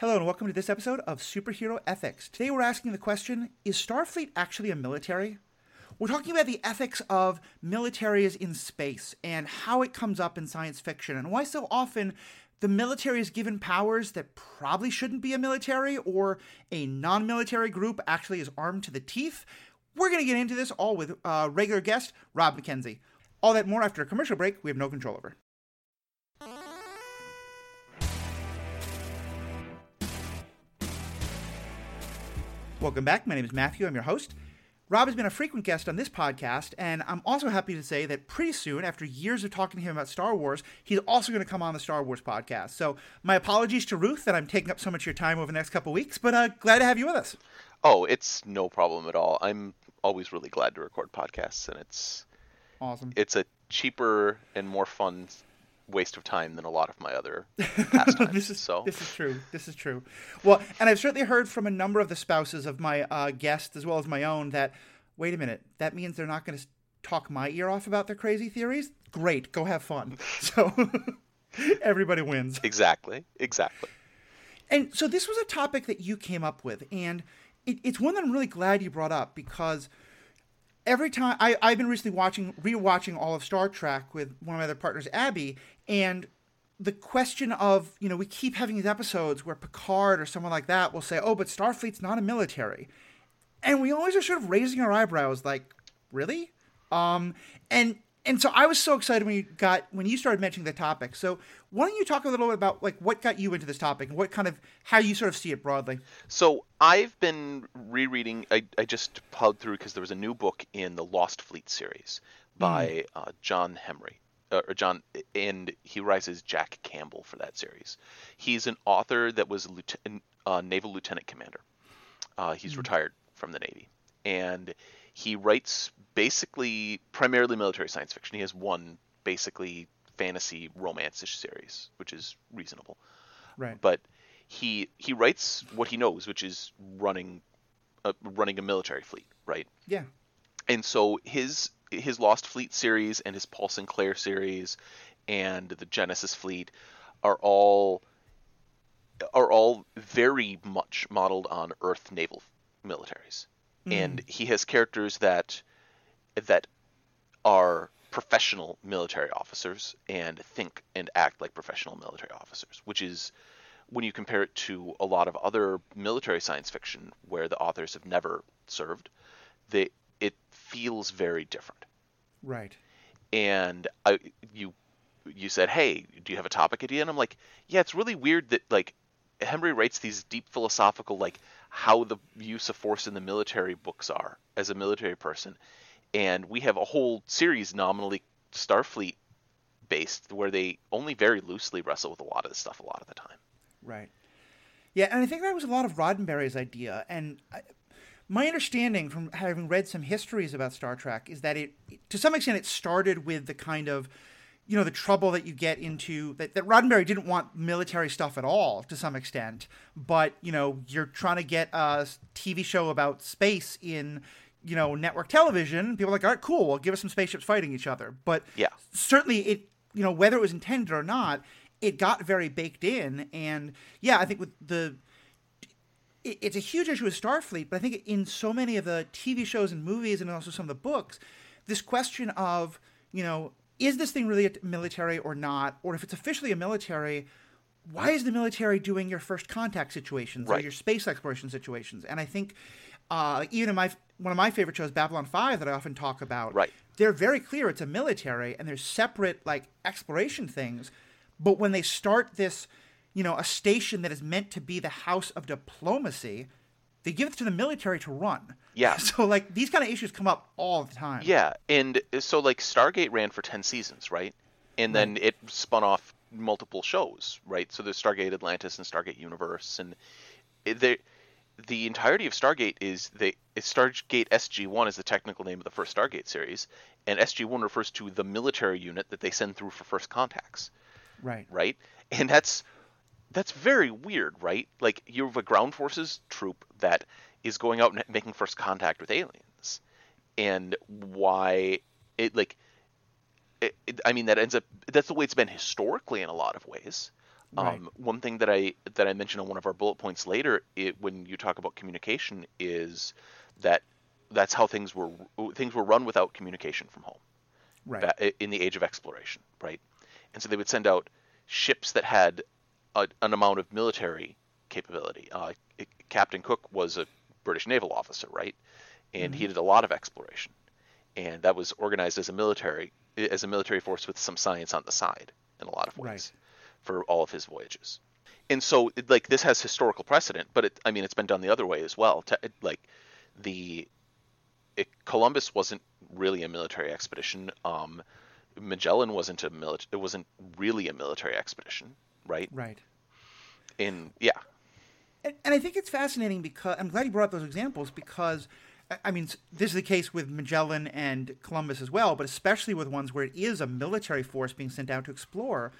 Hello and welcome to this episode of Superhero Ethics. Today we're asking the question Is Starfleet actually a military? We're talking about the ethics of militaries in space and how it comes up in science fiction and why so often the military is given powers that probably shouldn't be a military or a non military group actually is armed to the teeth. We're going to get into this all with uh, regular guest Rob McKenzie. All that more after a commercial break we have no control over. Welcome back. My name is Matthew. I'm your host. Rob has been a frequent guest on this podcast, and I'm also happy to say that pretty soon, after years of talking to him about Star Wars, he's also going to come on the Star Wars podcast. So, my apologies to Ruth that I'm taking up so much of your time over the next couple weeks, but uh, glad to have you with us. Oh, it's no problem at all. I'm always really glad to record podcasts, and it's awesome. It's a cheaper and more fun waste of time than a lot of my other pastimes. this is so this is true. This is true. Well, and I've certainly heard from a number of the spouses of my uh, guests as well as my own that wait a minute, that means they're not going to talk my ear off about their crazy theories. Great, go have fun. So everybody wins. Exactly. Exactly. And so this was a topic that you came up with, and it, it's one that I'm really glad you brought up because every time I, I've been recently watching rewatching all of Star Trek with one of my other partners, Abby, and the question of you know we keep having these episodes where Picard or someone like that will say, "Oh, but Starfleet's not a military," and we always are sort of raising our eyebrows, like, "Really?" Um, and and so I was so excited when you got when you started mentioning the topic. So why don't you talk a little bit about like what got you into this topic and what kind of how you sort of see it broadly? So I've been rereading. I, I just plowed through because there was a new book in the Lost Fleet series by mm. uh, John Hemry. Uh, or John, and he writes as Jack Campbell for that series. He's an author that was a lieutenant, uh, naval lieutenant commander. Uh, he's mm. retired from the Navy, and he writes basically primarily military science fiction. He has one basically fantasy romance-ish series, which is reasonable. Right. But he he writes what he knows, which is running a, running a military fleet, right? Yeah. And so his his Lost Fleet series and his Paul Sinclair series and the Genesis fleet are all are all very much modeled on Earth naval militaries mm. and he has characters that that are professional military officers and think and act like professional military officers, which is when you compare it to a lot of other military science fiction where the authors have never served, they feels very different. Right. And I you you said, "Hey, do you have a topic idea?" And I'm like, "Yeah, it's really weird that like Hemry writes these deep philosophical like how the use of force in the military books are as a military person. And we have a whole series nominally Starfleet based where they only very loosely wrestle with a lot of this stuff a lot of the time. Right. Yeah, and I think that was a lot of Roddenberry's idea. And I, my understanding from having read some histories about Star Trek is that it, to some extent, it started with the kind of you know the trouble that you get into that, that Roddenberry didn't want military stuff at all to some extent, but you know you're trying to get a TV show about space in you know network television. People are like, all right, cool, well, give us some spaceships fighting each other. But yeah, certainly it you know whether it was intended or not, it got very baked in, and yeah, I think with the it's a huge issue with Starfleet, but I think in so many of the TV shows and movies and also some of the books, this question of you know is this thing really a military or not? Or if it's officially a military, why is the military doing your first contact situations right. or your space exploration situations? And I think uh, even in my one of my favorite shows, Babylon Five, that I often talk about, right. they're very clear it's a military and there's separate like exploration things. But when they start this, you know, a station that is meant to be the house of diplomacy, they give it to the military to run. Yeah. So like these kind of issues come up all the time. Yeah, and uh, so like Stargate ran for ten seasons, right? And then it spun off multiple shows, right? So there's Stargate Atlantis and Stargate Universe, and the the entirety of Stargate is the Stargate SG One is the technical name of the first Stargate series, and SG One refers to the military unit that they send through for first contacts. Right. Right. And that's that's very weird, right? Like you have a ground forces troop that is going out and making first contact with aliens, and why it like, it, it, I mean that ends up that's the way it's been historically in a lot of ways. Um, one thing that I that I mentioned on one of our bullet points later, it, when you talk about communication, is that that's how things were things were run without communication from home Right. in the age of exploration, right? And so they would send out ships that had a, an amount of military capability. Uh, it- Captain Cook was a British naval officer, right? And he did a lot of exploration, and that was organized as a military as a military force with some science on the side in a lot of ways Right. for all of his voyages. And so, it- like this has historical precedent, but it, I mean, it's been done the other way as well. To, it- like the it, Columbus wasn't really a military expedition. Um, Magellan wasn't a military. It wasn't really a military expedition, right? Right. In yeah, And, and I think it's fascinating because I'm glad you brought up those examples because, I- I mean, this is the case with Magellan and Columbus as well, but especially with ones where it is a military force being sent out to explore.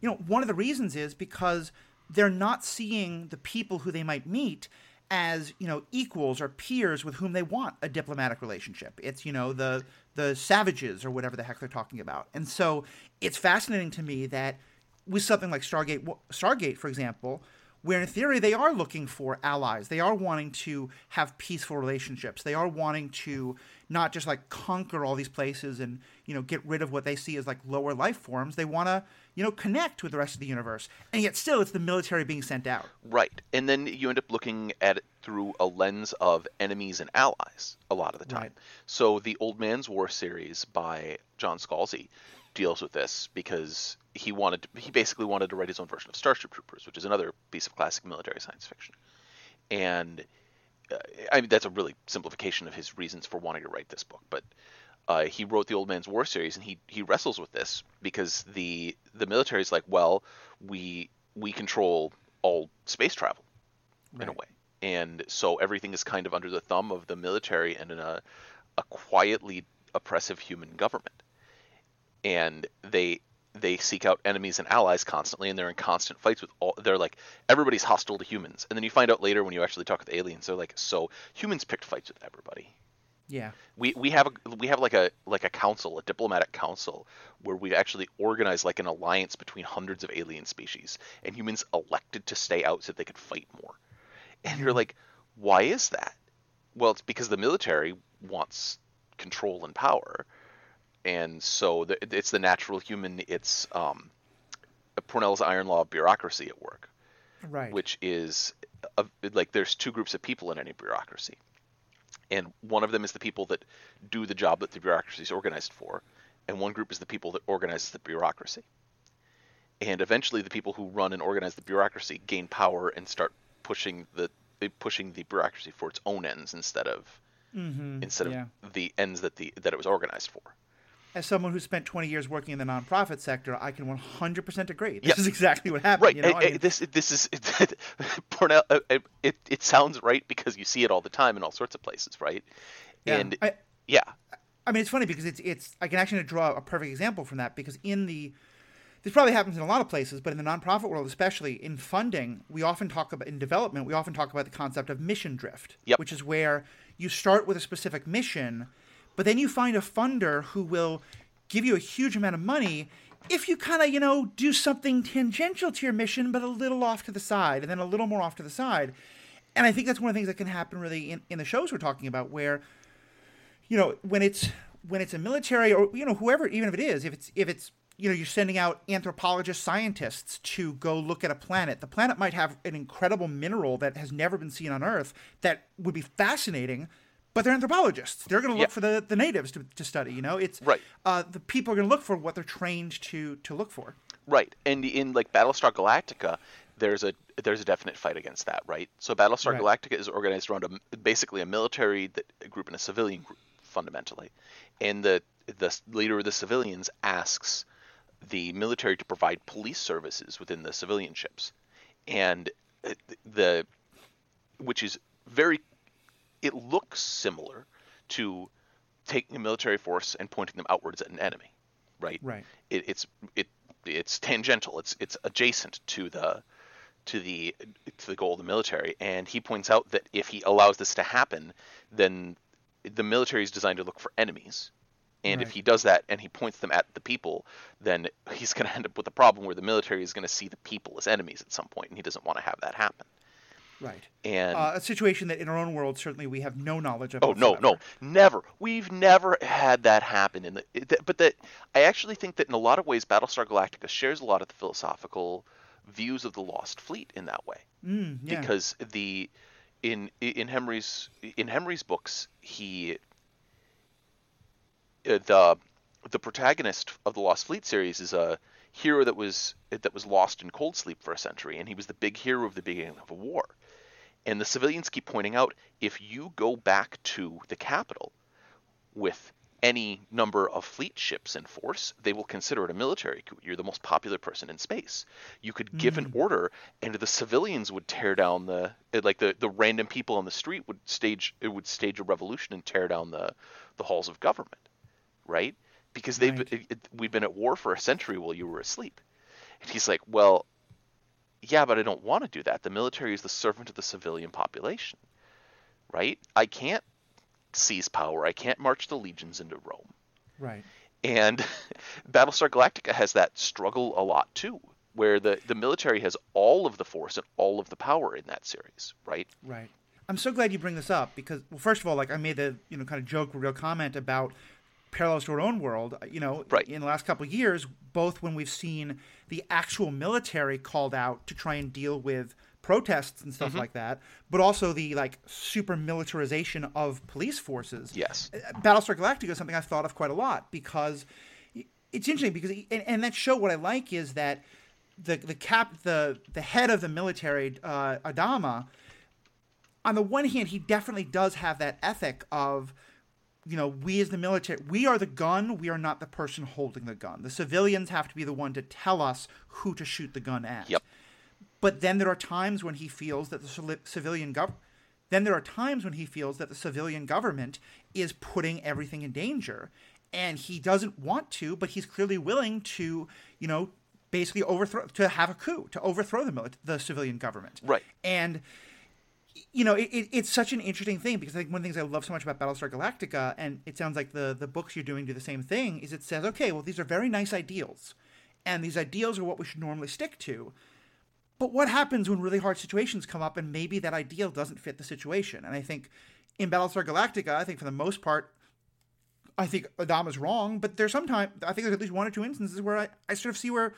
You know, one of the reasons is because they're not seeing the people who they might meet as you know equals or peers with whom they want a diplomatic relationship. It's you know the the savages or whatever the heck they're talking about, and so it's fascinating to me that with something like Stargate, Stargate, for example, where in theory they are looking for allies, they are wanting to have peaceful relationships, they are wanting to not just like conquer all these places and you know get rid of what they see as like lower life forms. They want to you know connect with the rest of the universe, and yet still it's the military being sent out. right. And then you end up looking at it through a lens of enemies and allies a lot of the time. Right. So the Old Man's War series by John Scalzi deals with this because he wanted he basically wanted to write his own version of Starship Troopers, which is another piece of classic military science fiction. And uh, I mean that's a really simplification of his reasons for wanting to write this book, but uh, he wrote the Old Man's War series, and he he wrestles with this because the the military is like, well, we we control all space travel in a way, and so everything is kind of under the thumb of the military and in a a quietly oppressive human government, and they they seek out enemies and allies constantly and they're in constant fights with all they're like everybody's hostile to humans and then you find out later when you actually talk with aliens they're like so humans picked fights with everybody Yeah. we we have a we have like a like a council, a diplomatic council, where we've actually organized like an alliance between hundreds of alien species, and humans elected to stay out so they could fight more. And you're like, why is that? Well, it's because the military wants control and power, and so the, it's the natural human. It's um, Pournelle's iron law of bureaucracy at work Right. which is a, like there's two groups of people in any bureaucracy and one of them is the people that do the job that the bureaucracy is organized for and one group is the people that organize the bureaucracy and eventually the people who run and organize the bureaucracy gain power and start pushing the pushing the bureaucracy for its own ends instead of Mhm. instead Yeah. of the ends that the that it was organized for As someone who spent 20 years working in the nonprofit sector, I can 100% agree. This Yeah. is exactly what happened. right You know? I and mean, this this is Pournelle uh, uh, it, it sounds right because you see it all the time in all sorts of places right yeah. and I, yeah I mean, it's funny because it's it's. I can actually draw a perfect example from that because in the this probably happens in a lot of places, but in the nonprofit world, especially in funding, we often talk about in development. We often talk about the concept of mission drift, Yep. which is where you start with a specific mission, but then you find a funder who will give you a huge amount of money if you kind of you know do something tangential to your mission, but a little off to the side, and then a little more off to the side. And I think that's one of the things that can happen really in, in the shows we're talking about, where you know when it's when it's a military or you know whoever even if it is if it's if it's you know you're sending out anthropologists scientists to go look at a planet the planet might have an incredible mineral that has never been seen on earth that would be fascinating but they're anthropologists they're going to look Yeah. for the, the natives to, to study you know it's Right. uh, the people are going to look for what they're trained to to look for Right, and in like Battlestar Galactica, there's a there's a definite fight against that, right? So Battlestar Right. Galactica is organized around a, basically a military group and a civilian group fundamentally, and the the leader of the civilians asks the military to provide police services within the civilian ships, and uh, the which is very it looks similar to taking a military force and pointing them outwards at an enemy, right? Right. It, it's it it's tangential. It's it's adjacent to the to the to the goal of the military. And he points out that if he allows this to happen, then the military is designed to look for enemies, And Right. if he does that and he points them at the people, then he's going to end up with a problem where the military is going to see the people as enemies at some point, and he doesn't want to have that happen. Right. And Uh, a situation that in our own world certainly we have no knowledge of. Oh no, no, never. We've never had that happen in the. it- But that I actually think that in a lot of ways, Battlestar Galactica shares a lot of the philosophical views of the Lost Fleet in that way. Mm, yeah. Because the in in Hemry's in Hemry's books, he uh, the the protagonist of the Lost Fleet series is a hero that was that was lost in cold sleep for a century, and he was the big hero of the beginning of a war. And the civilians keep pointing out if you go back to the capital with any number of fleet ships in force, they will consider it a military coup. You're the most popular person in space. You could give an hmm. order, and the civilians would tear down the like the, the random people on the street would stage it would stage a revolution and tear down the the halls of government, right? Because they've Right. it, it- we've been at war for a century while you were asleep. And he's like, well, yeah, but I don't want to do that. The military is the servant of the civilian population, right? I can't seize power. I can't march the legions into Rome. Right. And Battlestar Galactica has that struggle a lot too, where the, the military has all of the force and all of the power in that series, right? Right. I'm so glad you bring this up because, well, first of all, like I made the you know kind of joke, real comment about parallels to our own world. You know, Right. in the last couple of years, both when we've seen the actual military called out to try and deal with protests and Mm-hmm. stuff like that, but also the like super militarization of police forces. Yes. Battlestar Galactica is something I've thought of quite a lot because it's interesting because and, and that show what I like is that the the cap the the head of the military uh, Adama on the one hand he definitely does have that ethic of you know we as the military we are the gun we are not the person holding the gun the civilians have to be the one to tell us who to shoot the gun at Yep. but then there are times when he feels that the civilian gov- then there are times when he feels that the civilian government is putting everything in danger and he doesn't want to but he's clearly willing to you know basically overthrow to have a coup to overthrow the milit- the civilian government Right. and you know, it, it, it's such an interesting thing because I think one of the things I love so much about Battlestar Galactica, and it sounds like the the books you're doing do the same thing, is it says, okay, well, these are very nice ideals, and these ideals are what we should normally stick to. But what happens when really hard situations come up, and maybe that ideal doesn't fit the situation? And I think in Battlestar Galactica, I think for the most part, I think Adama's wrong, but there's sometimes I think there's at least one or two instances where I, I sort of see where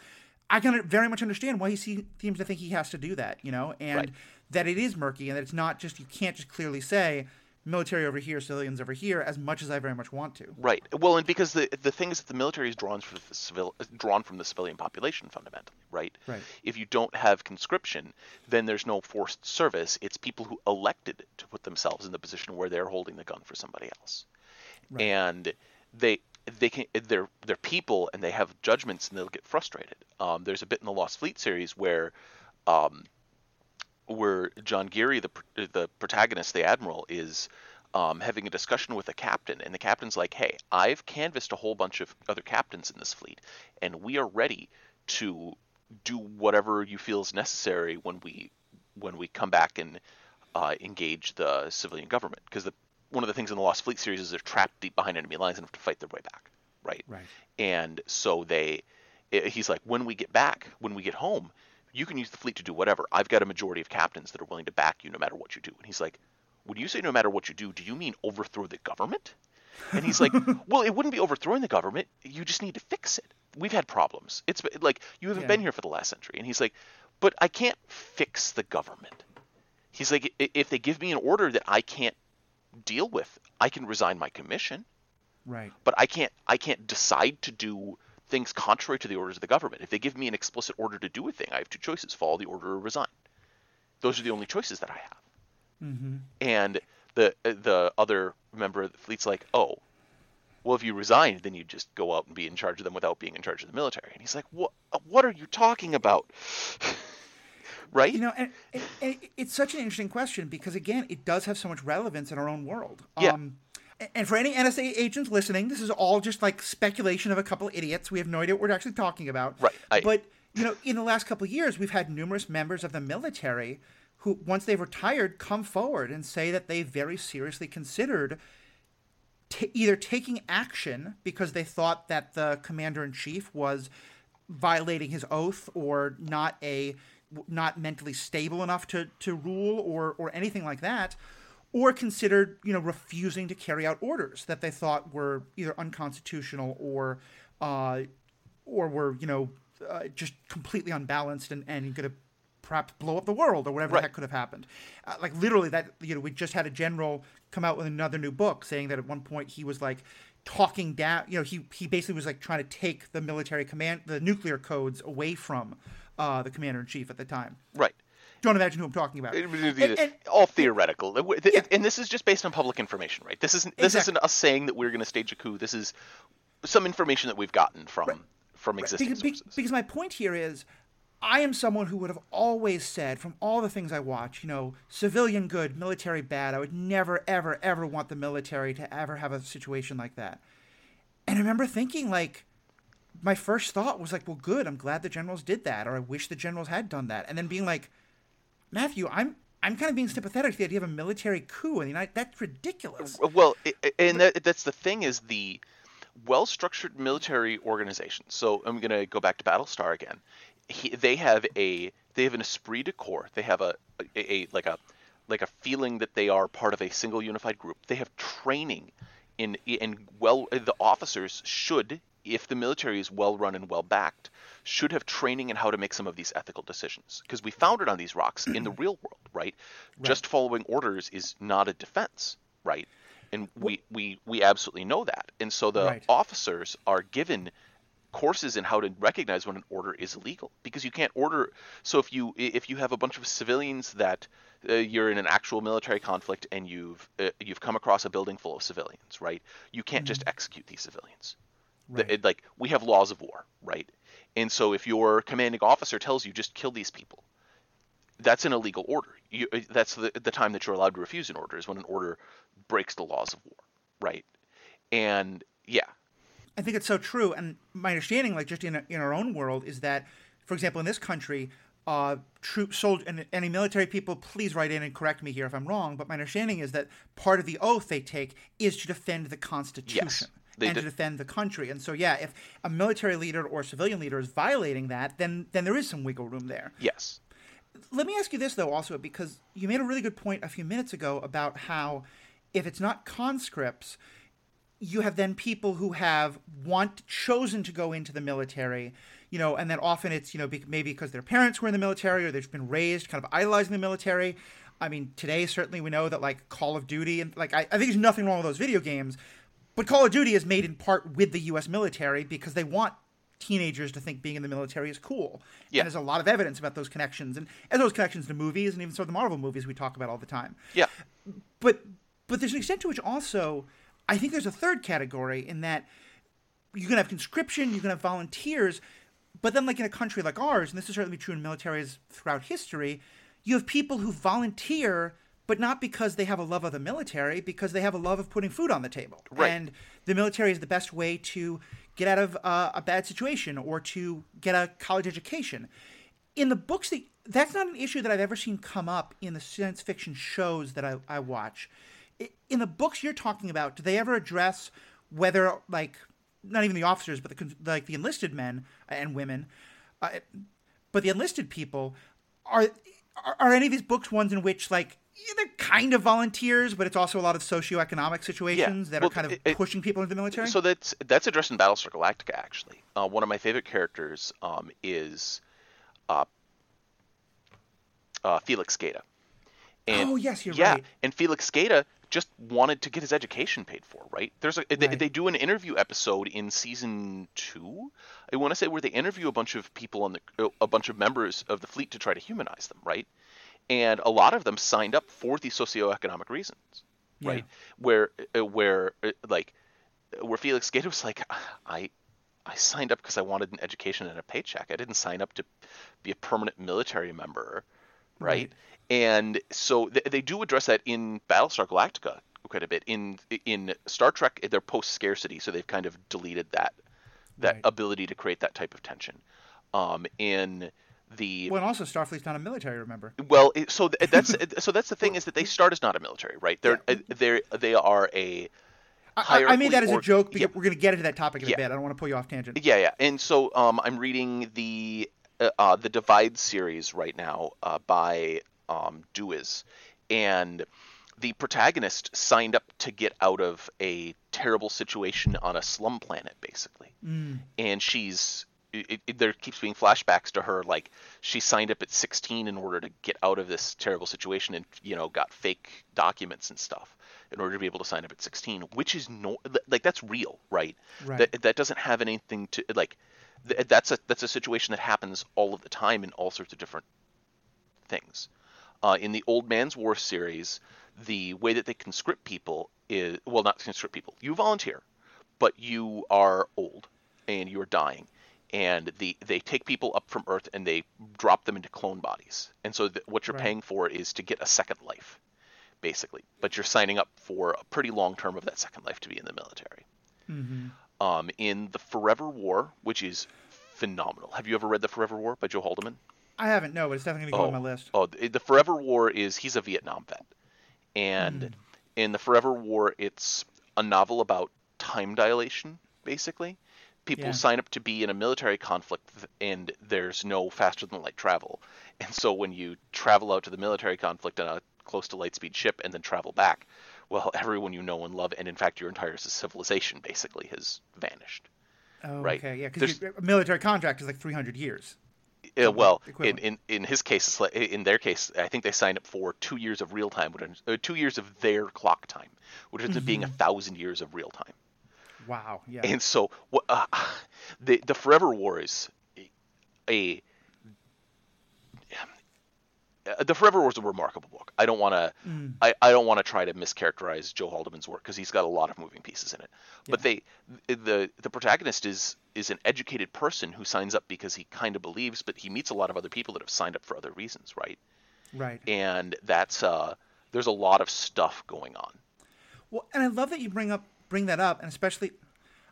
I can very much understand why he seems to think he has to do that, you know, and Right. That it is murky and that it's not just you can't just clearly say military over here, civilians over here, as much as I very much want to. Right. Well, and because the the thing is that the military is drawn from the civil drawn from the civilian population fundamentally, right? Right. If you don't have conscription, then there's no forced service. It's people who elected to put themselves in the position where they're holding the gun for somebody else, and they they can they're they're people and they have judgments and they'll get frustrated. Um, there's a bit in the Lost Fleet series where. Um, where John Geary, the the protagonist, the admiral, is um, having a discussion with a captain, and the captain's like, "Hey, I've canvassed a whole bunch of other captains in this fleet, and we are ready to do whatever you feel is necessary when we when we come back and uh, engage the civilian government. Because one of the things in the Lost Fleet series is they're trapped deep behind enemy lines and have to fight their way back, right? Right. And so they, i- he's like, when we get back, when we get home, you can use the fleet to do whatever. I've got a majority of captains that are willing to back you no matter what you do. And he's like, when you say no matter what you do, do you mean overthrow the government? And he's like, well, it wouldn't be overthrowing the government. You just need to fix it. We've had problems. It's like you haven't Yeah. been here for the last century. And he's like, but I can't fix the government. He's like, if they give me an order that I can't deal with, I can resign my commission Right. but I can't I can't decide to do things contrary to the orders of the government. If they give me an explicit order to do a thing, I have two choices: follow the order or resign. Those are the only choices that I have. Mm-hmm. And the the other member of the fleet's like, oh, well, if you resign, then you just go out and be in charge of them without being in charge of the military. And he's like, what What are you talking about? right? You know, and, and, and it's such an interesting question because again, it does have so much relevance in our own world. Yeah. Um, and for any NSA agents listening, this is all just like speculation of a couple idiots. We have no idea what we're actually talking about. Right, I- but you know, in the last couple of years, we've had numerous members of the military who, once they've retired, come forward and say that they very seriously considered t- either taking action because they thought that the commander in chief was violating his oath or not a not mentally stable enough to, to rule or or anything like that or considered you know refusing to carry out orders that they thought were either unconstitutional or uh, or were you know uh, just completely unbalanced and, and going to perhaps blow up the world or whatever Right. heck could have happened. Uh, like literally, that you know, we just had a general come out with another new book saying that at one point he was like talking down. You know, he he basically was like trying to take the military command, the nuclear codes away from uh, the commander in chief at the time. Right. Don't imagine who I'm talking about. It- it- and- all theoretical, Yeah. and this is just based on public information, right? This isn't this Exactly. isn't us saying that we're going to stage a coup. This is some information that we've gotten from from existing because, sources. because my point here is I am someone who would have always said from all the things I watch, you know, civilian good, military bad. I would never, ever, ever want the military to ever have a situation like that. And I remember thinking, like, my first thought was like, well, good. I'm glad the generals did that, or I wish the generals had done that. And then being like, Matthew, I'm I'm kind of being sympathetic to the idea of a military coup in the United. That's ridiculous. Well, i- i- and that, that's the thing is the well-structured military organization. So I'm going to go back to Battlestar again. He, they have a they have an esprit de corps. They have a, a, a like a like a feeling that they are part of a single unified group. They have training in in well the officers should if the military is well run and well backed should have training in how to make some of these ethical decisions. Because we found it on these rocks in the real world right? just following orders is not a defense right? And we we we absolutely know that. And so the Right. officers are given courses in how to recognize when an order is illegal because you can't order so if you if you have a bunch of civilians that uh, you're in an actual military conflict and you've uh, you've come across a building full of civilians right? You can't just execute these civilians The- it- like we have laws of war right and so if your commanding officer tells you just kill these people that's an illegal order you, uh, that's the, the time that you're allowed to refuse an order is when an order breaks the laws of war right and yeah I think it's so true. And my understanding, like just in, in our own world, is that, for example, in this country, uh, troops, soldiers, and any military people, please write in and correct me here if I'm wrong. But my understanding is that part of the oath they take is to defend the Constitution. They and to defend the country, and so yeah, if a military leader or civilian leader is violating that, then then there is some wiggle room there. yes Let me ask you this though, also because you made a really good point a few minutes ago about how if it's not conscripts, you have then people who have want chosen to go into the military, you know, and then often it's you know maybe because their parents were in the military or they've been raised kind of idolizing the military. I mean, today certainly we know that like Call of Duty and like I, I think there's nothing wrong with those video games, but Call of Duty is made in part with the U.S. military because they want teenagers to think being in the military is cool. Yeah. And there's a lot of evidence about those connections and and those connections to movies and even some of the Marvel movies we talk about all the time yeah but but there's an extent to which also I think there's a third category in that you can have conscription, you can have volunteers, but then like in a country like ours, and this is certainly true in militaries throughout history, you have people who volunteer, but not because they have a love of the military, because they have a love of putting food on the table. Right. And the military is the best way to get out of uh, a bad situation or to get a college education. In the books that that's not an issue that I've ever seen come up in the science fiction shows that I, I watch. In the books you're talking about, do they ever address whether like not even the officers, but the like the enlisted men and women, uh, but the enlisted people are, are are any of these books ones in which like yeah, they're kind of volunteers, but it's also a lot of socioeconomic situations that Well, are kind of it- it- pushing people into the military. So that's that's addressed in Battlestar Galactica. Actually, uh, one of my favorite characters um, is uh, uh, Felix Gaeta. And, Oh, yes, you're yeah, right. and Felix Gaeta just wanted to get his education paid for. Right? There's a they, Right. they do an interview episode in season two. I want to say where they interview a bunch of people on the a bunch of members of the fleet to try to humanize them. Right? And a lot of them signed up for the socioeconomic reasons. Right? Where uh, where uh, like where Felix Gaeta was like, I I signed up because I wanted an education and a paycheck. I didn't sign up to be a permanent military member, right? Right. And so they, they do address that in Battlestar Galactica quite a bit. In in Star Trek, they're post scarcity, so they've kind of deleted that that Right. ability to create that type of tension. Um, in the well, and also Starfleet's not a military, remember? well, it, so th- that's so that's the thing is that they start as not a military, right? They're Yeah. uh, they they are a I, I made that as or- a joke because yeah. we're going to get into that topic in Yeah. a bit. I don't want to pull you off tangent. Yeah, yeah. And so um, I'm reading the uh, uh, the Divide series right now uh, by um, Dewes, and the protagonist signed up to get out of a terrible situation on a slum planet, basically. Mm. And she's it, it, there keeps being flashbacks to her like she signed up at 16 in order to get out of this terrible situation and you know got fake documents and stuff in order to be able to sign up at 16 which is no like that's real right? Right. that that doesn't have anything to like th- that's a that's a situation that happens all of the time in all sorts of different things. Uh, in the old man's war series the way that they conscript people is well not conscript people you volunteer but you are old and you're dying and the they take people up from earth and they drop them into clone bodies and so th- what you're Right. paying for is to get a second life basically but you're signing up for a pretty long term of that second life to be in the military hmm um, in the Forever War, which is phenomenal. Have you ever read the Forever War by Joe Haldeman? I haven't, no, but it's definitely going to go on my list. Oh, the Forever War is he's a Vietnam vet, and Hmm. in the Forever War, it's a novel about time dilation, basically. People Yeah. sign up to be in a military conflict, and there's no faster than light travel, and so when you travel out to the military conflict on a close to light speed ship and then travel back, well, everyone you know and love, and in fact your entire civilization basically has vanished. Oh, right. okay, yeah, because a military contract is like 300 years. Uh, well, in, in in his case, in their case, I think they signed up for two years of real time, which uh, two years of their clock time, which ends up being a thousand years of real time. Wow, yeah. And so, uh, the the Forever War is a uh, the Forever War is a remarkable book. I don't want to Mm. I, I don't want to try to mischaracterize Joe Haldeman's work because he's got a lot of moving pieces in it. But they the the protagonist is is an educated person who signs up because he kind of believes, but he meets a lot of other people that have signed up for other reasons, right? right. And that's uh there's a lot of stuff going on. Well, and I love that you bring up bring that up, and especially,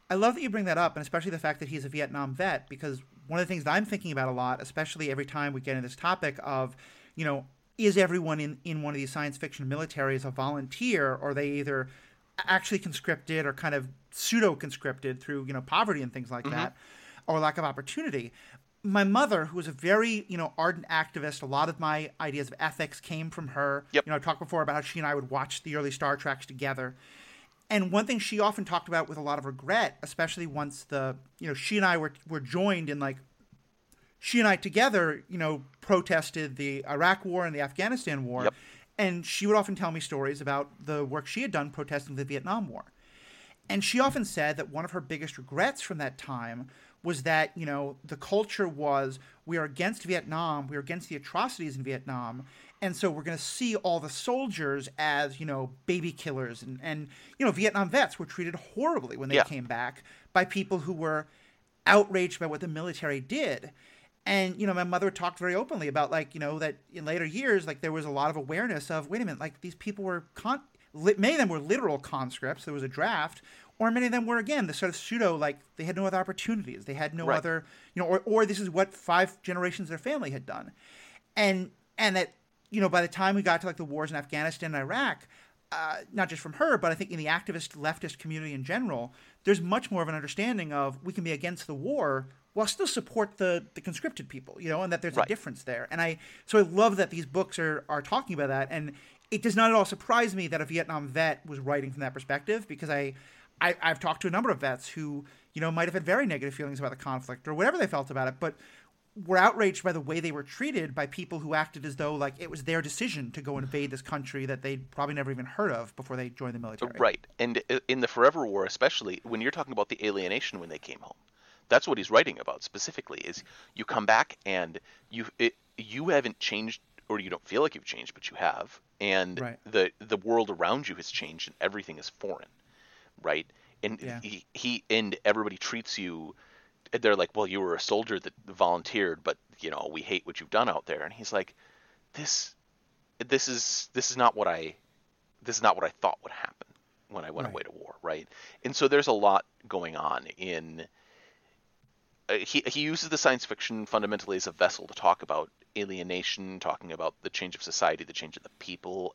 I love that you bring that up, and especially the fact that he's a Vietnam vet, because one of the things that I'm thinking about a lot, especially every time we get into this topic of, you know, is everyone in in one of these science fiction militaries a volunteer, or are they either actually conscripted or kind of pseudo conscripted through you know poverty and things like mm-hmm. that, or lack of opportunity. My mother, who was a very you know ardent activist, a lot of my ideas of ethics came from her. Yep. You know, I talked before about how she and I would watch the early Star Treks together. And one thing she often talked about with a lot of regret, especially once the you know she and I were were joined in like she and I together, you know, protested the Iraq War and the Afghanistan War, Yep. and she would often tell me stories about the work she had done protesting the Vietnam War. And she often said that one of her biggest regrets from that time was that, you know, the culture was we are against Vietnam, we are against the atrocities in Vietnam, and so we're going to see all the soldiers as, you know, baby killers. And, and you know, Vietnam vets were treated horribly when they Yeah. came back by people who were outraged by what the military did. And you know, my mother talked very openly about like you know that in later years, like there was a lot of awareness of wait a minute, like these people were con- li- many of them were literal conscripts. There was a draft, or many of them were again the sort of pseudo like they had no other opportunities, they had no Right. other you know, or or this is what five generations of their family had done, and and that you know by the time we got to like the wars in Afghanistan and Iraq, uh, not just from her, but I think in the activist leftist community in general, there's much more of an understanding of we can be against the war while still support the the conscripted people, you know, and that there's a difference there. And I so I love that these books are are talking about that, and it does not at all surprise me that a Vietnam vet was writing from that perspective because I. I, I've talked to a number of vets who, you know, might have had very negative feelings about the conflict or whatever they felt about it, but were outraged by the way they were treated by people who acted as though like it was their decision to go invade this country that they'd probably never even heard of before they joined the military. Right. And uh, in the Forever War, especially when you're talking about the alienation when they came home, that's what he's writing about specifically. Is you come back and you it, you haven't changed, or you don't feel like you've changed, but you have, and Right. the the world around you has changed, and everything is foreign, right? And Yeah. he, he and everybody treats you. They're like, well, you were a soldier that volunteered, but you know we hate what you've done out there. And he's like, this, this is this is not what I, this is not what I thought would happen when I went Right. away to war, right? And so there's a lot going on in. Uh, he he uses the science fiction fundamentally as a vessel to talk about alienation, talking about the change of society, the change of the people.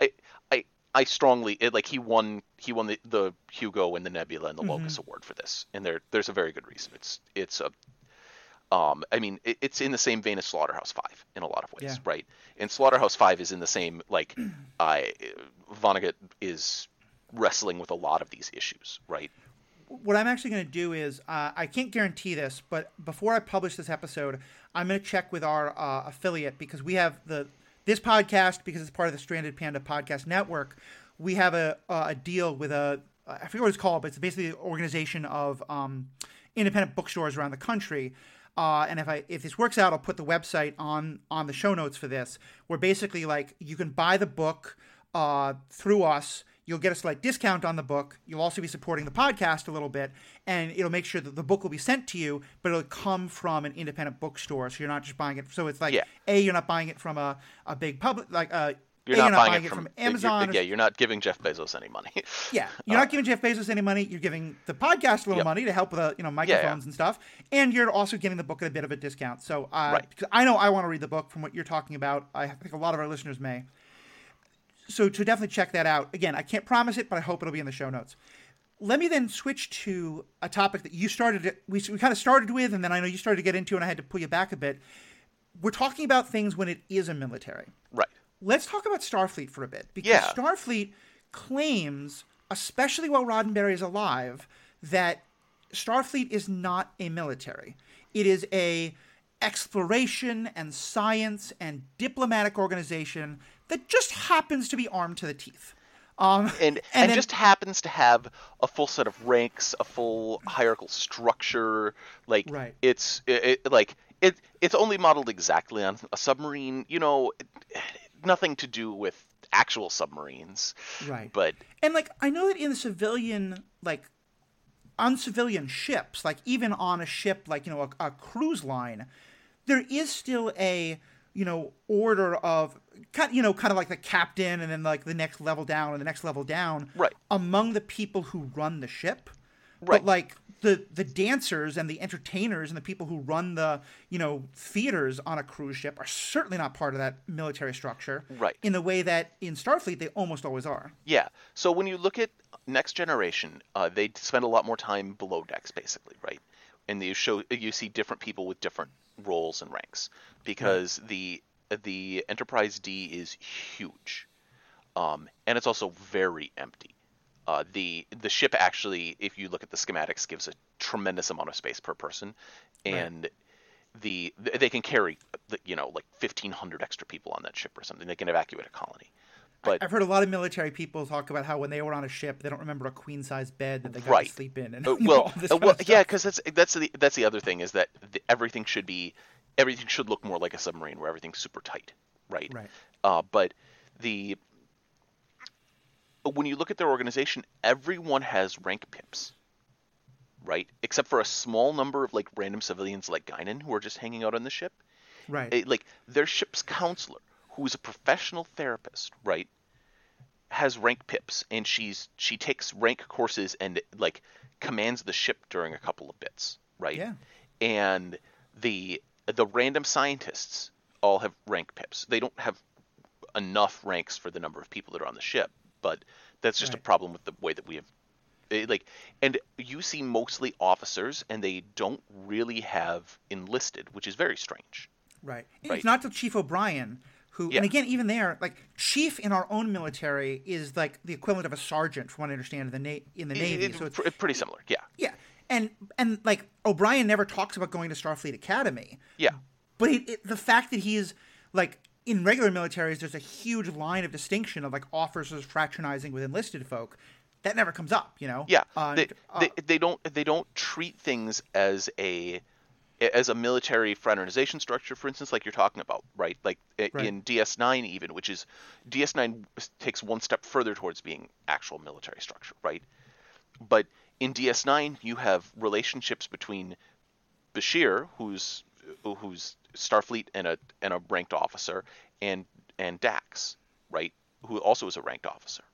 I I I strongly it, like he won he won the, the Hugo and the Nebula and the Mm-hmm. Locus Award for this, and there there's a very good reason. It's it's a um, I mean, it, it's in the same vein as Slaughterhouse Five in a lot of ways, Yeah. right? And Slaughterhouse Five is in the same like, I Vonnegut is wrestling with a lot of these issues, right? what I'm actually going to do is uh, I can't guarantee this, but before I publish this episode, I'm going to check with our uh, affiliate because we have the this podcast because it's part of the Stranded Panda podcast network. We have a a deal with a I forget what it's called, but it's basically an organization of um, independent bookstores around the country. Uh, and if I if this works out, I'll put the website on on the show notes for this. Where basically like you can buy the book uh, through us. You'll get a slight discount on the book. You'll also be supporting the podcast a little bit, and it'll make sure that the book will be sent to you, but it'll come from an independent bookstore. So you're not just buying it. So it's like Yeah. a you're not buying it from a, a big public like uh, You're a, not, buying, it from, you're- Amazon. or yeah, you're not giving Jeff Bezos any money. yeah, you're not giving Jeff Bezos any money. You're giving the podcast a little Yep. money to help with the you know microphones and stuff, and you're also getting the book at a bit of a discount. So, uh, Right. because I know I want to read the book from what you're talking about. I think a lot of our listeners may. So to definitely check that out. Again, I can't promise it, but I hope it'll be in the show notes. Let me then switch to a topic that you started. We, we kind of started with, and then I know you started to get into, and I had to pull you back a bit. We're talking about things when it is a military right. let's talk about Starfleet for a bit because Yeah. Starfleet claims, especially while Roddenberry is alive, that Starfleet is not a military. It is a exploration and science and diplomatic organization that just happens to be armed to the teeth. Um, and and, then- just happens to have a full set of ranks, a full hierarchical structure. Like Right. it's it, it- like it it's only modeled exactly on a submarine. You know, nothing to do with actual submarines. Right. But And like I know that in the civilian like on civilian ships, like even on a ship like you know a, a cruise line, there is still a you know order of kind you know kind of like the captain and then like the next level down and the next level down Right. among the people who run the ship. Right. But like the the dancers and the entertainers and the people who run the you know theaters on a cruise ship are certainly not part of that military structure. Right. In the way that in Starfleet they almost always are. Yeah. So when you look at Next Generation, uh, they spend a lot more time below decks, basically, right? And you show you see different people with different roles and ranks because the the Enterprise D is huge, um, and it's also very empty. Uh, the the ship actually, if you look at the schematics, gives a tremendous amount of space per person, and the they can carry you know like fifteen hundred extra people on that ship or something. They can evacuate a colony. But I've heard a lot of military people talk about how when they were on a ship, they don't remember a queen size bed that they got Right. to sleep in, and Uh, well, all this uh, well, yeah, because that's that's the that's the other thing is that the, everything should be everything should look more like a submarine where everything's super tight, right? Right. Uh, but the when you look at their organization, everyone has rank pips, right? Except for a small number of like random civilians like Guinan who are just hanging out on the ship. right, It- like their ship's counselor, who's a professional therapist, right, has rank pips, and she's she takes rank courses and like commands the ship during a couple of bits, right? Yeah. And the the random scientists all have rank pips. They don't have enough ranks for the number of people that are on the ship, but that's just a problem with the way that we have eh, like and you see mostly officers and they don't really have enlisted which is very strange right. right. It's not till Chief O'Brien who, Yeah. and again, even there, like chief in our own military is like the equivalent of a sergeant, from what I understand, in the na- in the Navy. It- so it's pr- pretty similar yeah yeah, and and like O'Brien never talks about going to Starfleet Academy. yeah But it, it, the fact that he's like in regular militaries, there's a huge line of distinction of like officers fraternizing with enlisted folk. That never comes up, you know. yeah Uh, they, uh, they, they don't they don't treat things as a as a military fraternization structure for instance like you're talking about right? Like Right. in ds9 even which is ds9 takes one step further towards being actual military structure right? But in ds9 you have relationships between bashir who's who's starfleet and a and a ranked officer and and dax right? Who also is a ranked officer.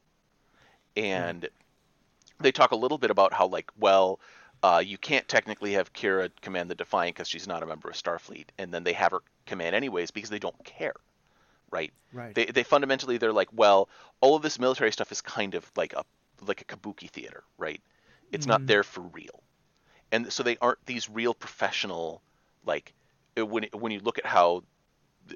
Mm-hmm. And they talk a little bit about how like well uh, you can't technically have Kira command the Defiant because she's not a member of Starfleet, and then they have her command anyways because they don't care, right? Right. They they fundamentally they're like, well, all of this military stuff is kind of like a like a kabuki theater, right? It's not there for real, and so they aren't these real professional like uh, when when you look at how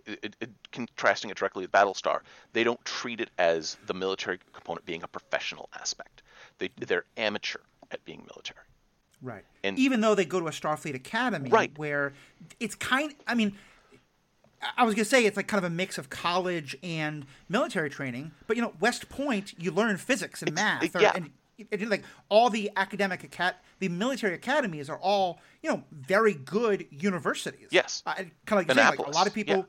it, it, contrasting it directly with Battlestar, they don't treat it as the military component being a professional aspect. They they're amateur at being military. Right. And- even though they go to a Starfleet Academy, Right. where it's kind. I mean, I was gonna say it's like kind of a mix of college and military training, but you know, West Point, you learn physics and math, or, yeah. and, and like all the academic acad- the military academies are all you know very good universities. Yes. I, kind of like, saying, like a lot of people.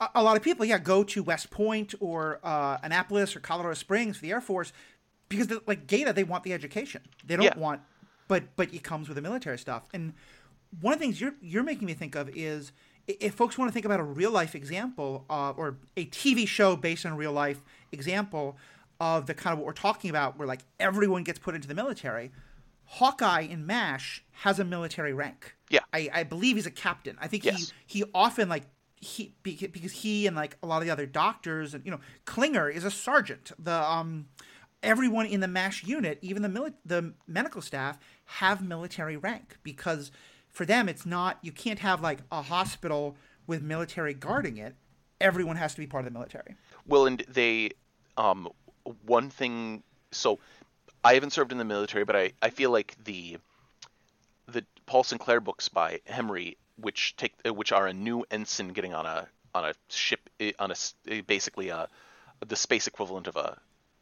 A, a lot of people, yeah, go to West Point or uh, Annapolis or Colorado Springs for the Air Force because, like Gaeta, they want the education. They don't Yeah. want, but but it comes with the military stuff. And one of the things you're you're making me think of is if folks want to think about a real life example uh, or a TV show based on a real life example of the kind of what we're talking about, where like everyone gets put into the military. Hawkeye in MASH has a military rank. Yeah. I, I believe he's a captain. I think Yes. he he often like he because he and like a lot of the other doctors and you know Klinger is a sergeant. The um everyone in the MASH unit, even the mili- the medical staff, have military rank because for them it's not you can't have like a hospital with military guarding it. Everyone has to be part of the military. Well, and they, um, one thing. So, I haven't served in the military, but I, I feel like the, the Paul Sinclair books by Hemry, which take uh, which are a new ensign getting on a on a ship eh, on a eh, basically a the space equivalent of a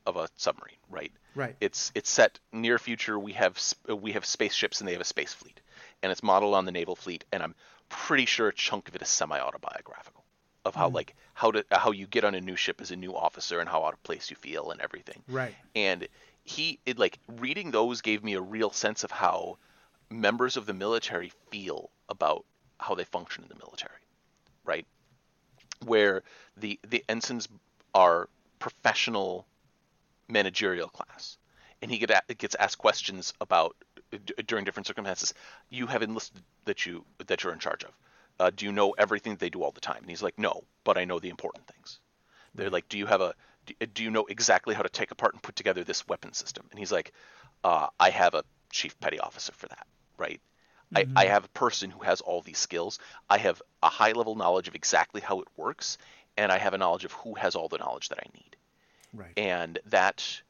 of a submarine, right? Right. It's it's set near future. We have sp- we have spaceships and they have a space fleet, and it's modeled on the naval fleet. And I'm pretty sure a chunk of it is semi-autobiographical of how hmm. like how to how you get on a new ship as a new officer and how out of place you feel and everything. Right. And he it like reading those gave me a real sense of how members of the military feel about how they function in the military, right? Where the the ensigns are professional managerial class, and he get a, gets asked questions about d- during different circumstances. You have enlisted that you that you're in charge of. Uh, do you know everything that they do all the time? And he's like, no, but I know the important things. They're like, do you have a do- do you know exactly how to take apart and put together this weapon system? And he's like, uh, I have a chief petty officer for that, right? I, I have a person who has all these skills. I have a high level knowledge of exactly how it works, and I have a knowledge of who has all the knowledge that I need Right. and that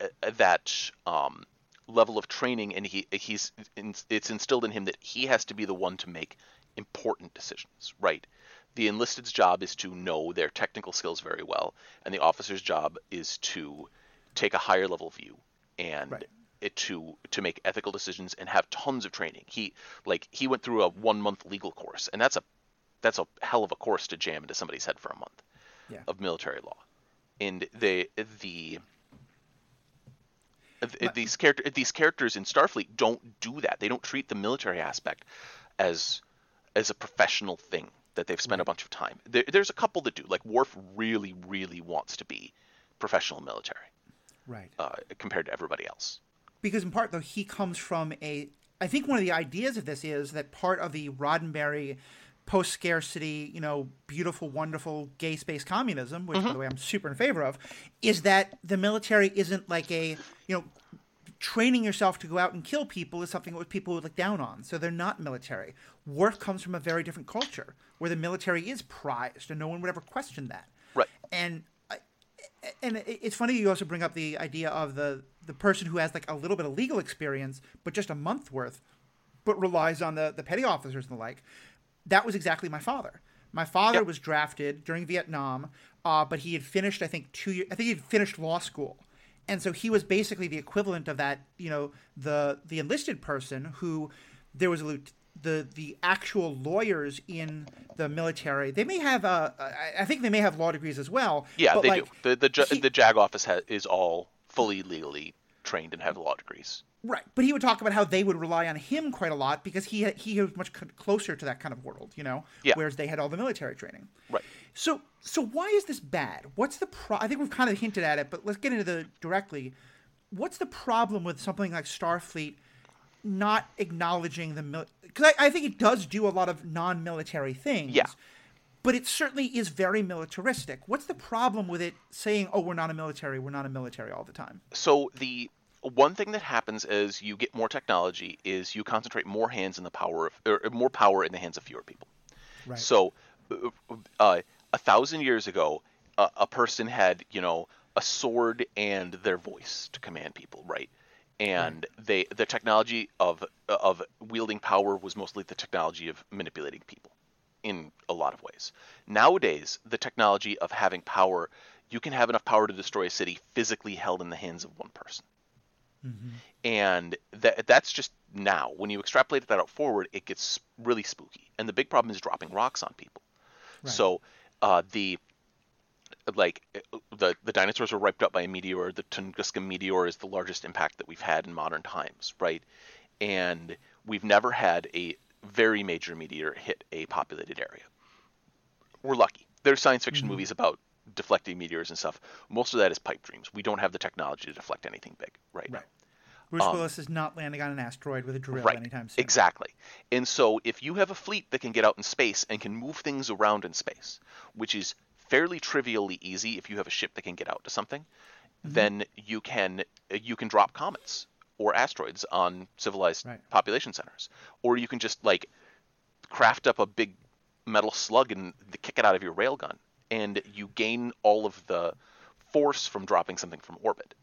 uh, that um, level of training and he he's it's instilled in him that he has to be the one to make important decisions right the enlisted's job is to know their technical skills very well and the officer's job is to take a higher level view and Right. it to to make ethical decisions and have tons of training he like he went through a one month legal course and that's a that's a hell of a course to jam into somebody's head for a month Yeah. of military law and the the th- these character these characters in Starfleet don't do that. They don't treat the military aspect as as a professional thing that they've spent a bunch of time. There, there's a couple that do. Like Worf really really wants to be professional military Right. uh, compared to everybody else. because in part though he comes from a i think one of the ideas of this is that part of the roddenberry post scarcity you know beautiful wonderful gay space communism which by mm-hmm. the way i'm super in favor of is that the military isn't like a you know training yourself to go out and kill people is something that people would look down on. So they're not military. Worf comes from a very different culture where the military is prized and no one would ever question that. Right. and uh, and it's funny you also bring up the idea of the the person who has like a little bit of legal experience but just a month worth but relies on the the petty officers and the like that was exactly my father my father Yep. was drafted during vietnam uh, but he had finished i think two years i think he had finished law school and so he was basically the equivalent of that you know the the enlisted person who there was a the the actual lawyers in the military they may have uh I- think they may have law degrees as well Yeah, but they like, do. The the, he- the JAG office ha- is all fully legally trained and have mm. law degrees. Right, but he would talk about how they would rely on him quite a lot because he he was much closer to that kind of world, you know. Yeah. Whereas they had all the military training. Right. So so why is this bad? What's the pro? I think we've kind of hinted at it, but let's get into the directly. What's the problem with something like Starfleet not acknowledging the mil? Because I, I think it does do a lot of non-military things. Yeah. but it certainly is very militaristic. What's the problem with it saying, "Oh, we're not a military. We're not a military all the time"? So the one thing that happens as you get more technology is you concentrate more hands in the power of or uh, more power in the hands of fewer people. Right. So uh, uh, a thousand years ago, a, a person had you know a sword and their voice to command people, right? And right. they the technology of uh, of wielding power was mostly the technology of manipulating people in a lot of ways. Nowadays, the technology of having power, you can have enough power to destroy a city physically held in the hands of one person. Mm-hmm. And that that's just now. When you extrapolate that out forward, it gets really spooky. And the big problem is dropping rocks on people. Right. So uh, the like the the dinosaurs were wiped out by a meteor. The Tunguska meteor is the largest impact that we've had in modern times, right? And we've never had a very major meteor hit a populated area. We're lucky. There's science fiction mm-hmm. movies about deflecting meteors and stuff. Most of that is pipe dreams. We don't have the technology to deflect anything big right, right. now. Bruce um, Willis is not landing on an asteroid with a drill right, anytime soon. Exactly. And so if you have a fleet that can get out in space and can move things around in space, which is fairly trivially easy if you have a ship that can get out to something, mm-hmm. then you can you can drop comets or asteroids on civilized right. population centers, or you can just like craft up a big metal slug and kick it out of your railgun, and you gain all of the force from dropping something from orbit.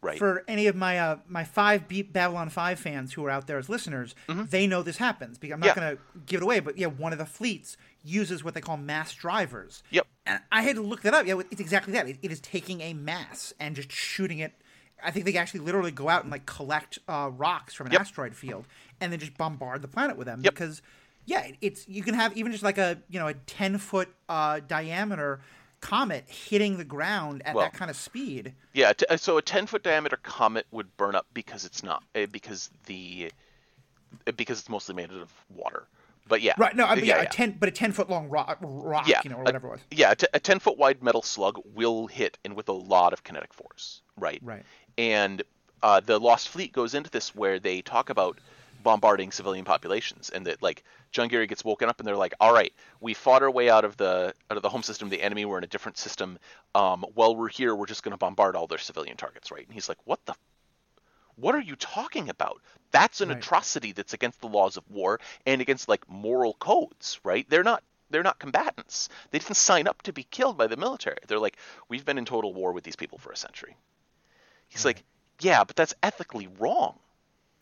Right. For any of my uh, my five Beat Babylon Five fans who are out there as listeners, mm-hmm. they know this happens. Because I'm not yeah. going to give it away, but yeah, one of the fleets uses what they call mass drivers. Yep. And I had to look that up. Yeah, it's exactly that. it, it is taking a mass and just shooting it I think they actually literally go out and like collect uh, rocks from an yep. asteroid field and then just bombard the planet with them yep. because yeah, it's you can have even just like a you know a ten foot uh, diameter comet hitting the ground at well, that kind of speed. Yeah, t- uh, so a ten foot diameter comet would burn up because it's not uh, because the uh, because it's mostly made out of water. But yeah, right. No, I mean, yeah, yeah, a ten, but a ten foot long rock, rock, yeah, you know, or whatever a, it was. Yeah, a, t- a ten foot wide metal slug will hit and with a lot of kinetic force, right? Right. And uh, the Lost Fleet goes into this where they talk about bombarding civilian populations, and that like John Geary gets woken up, and they're like, "All right, we fought our way out of the out of the home system, the enemy. We're in a different system. Um, while we're here, we're just going to bombard all their civilian targets, right?" And he's like, "What the? What are you talking about? That's an right. atrocity that's against the laws of war and against like moral codes, right? They're not." They're not combatants. They didn't sign up to be killed by the military. They're like, we've been in total war with these people for a century. He's right. like, yeah, but that's ethically wrong.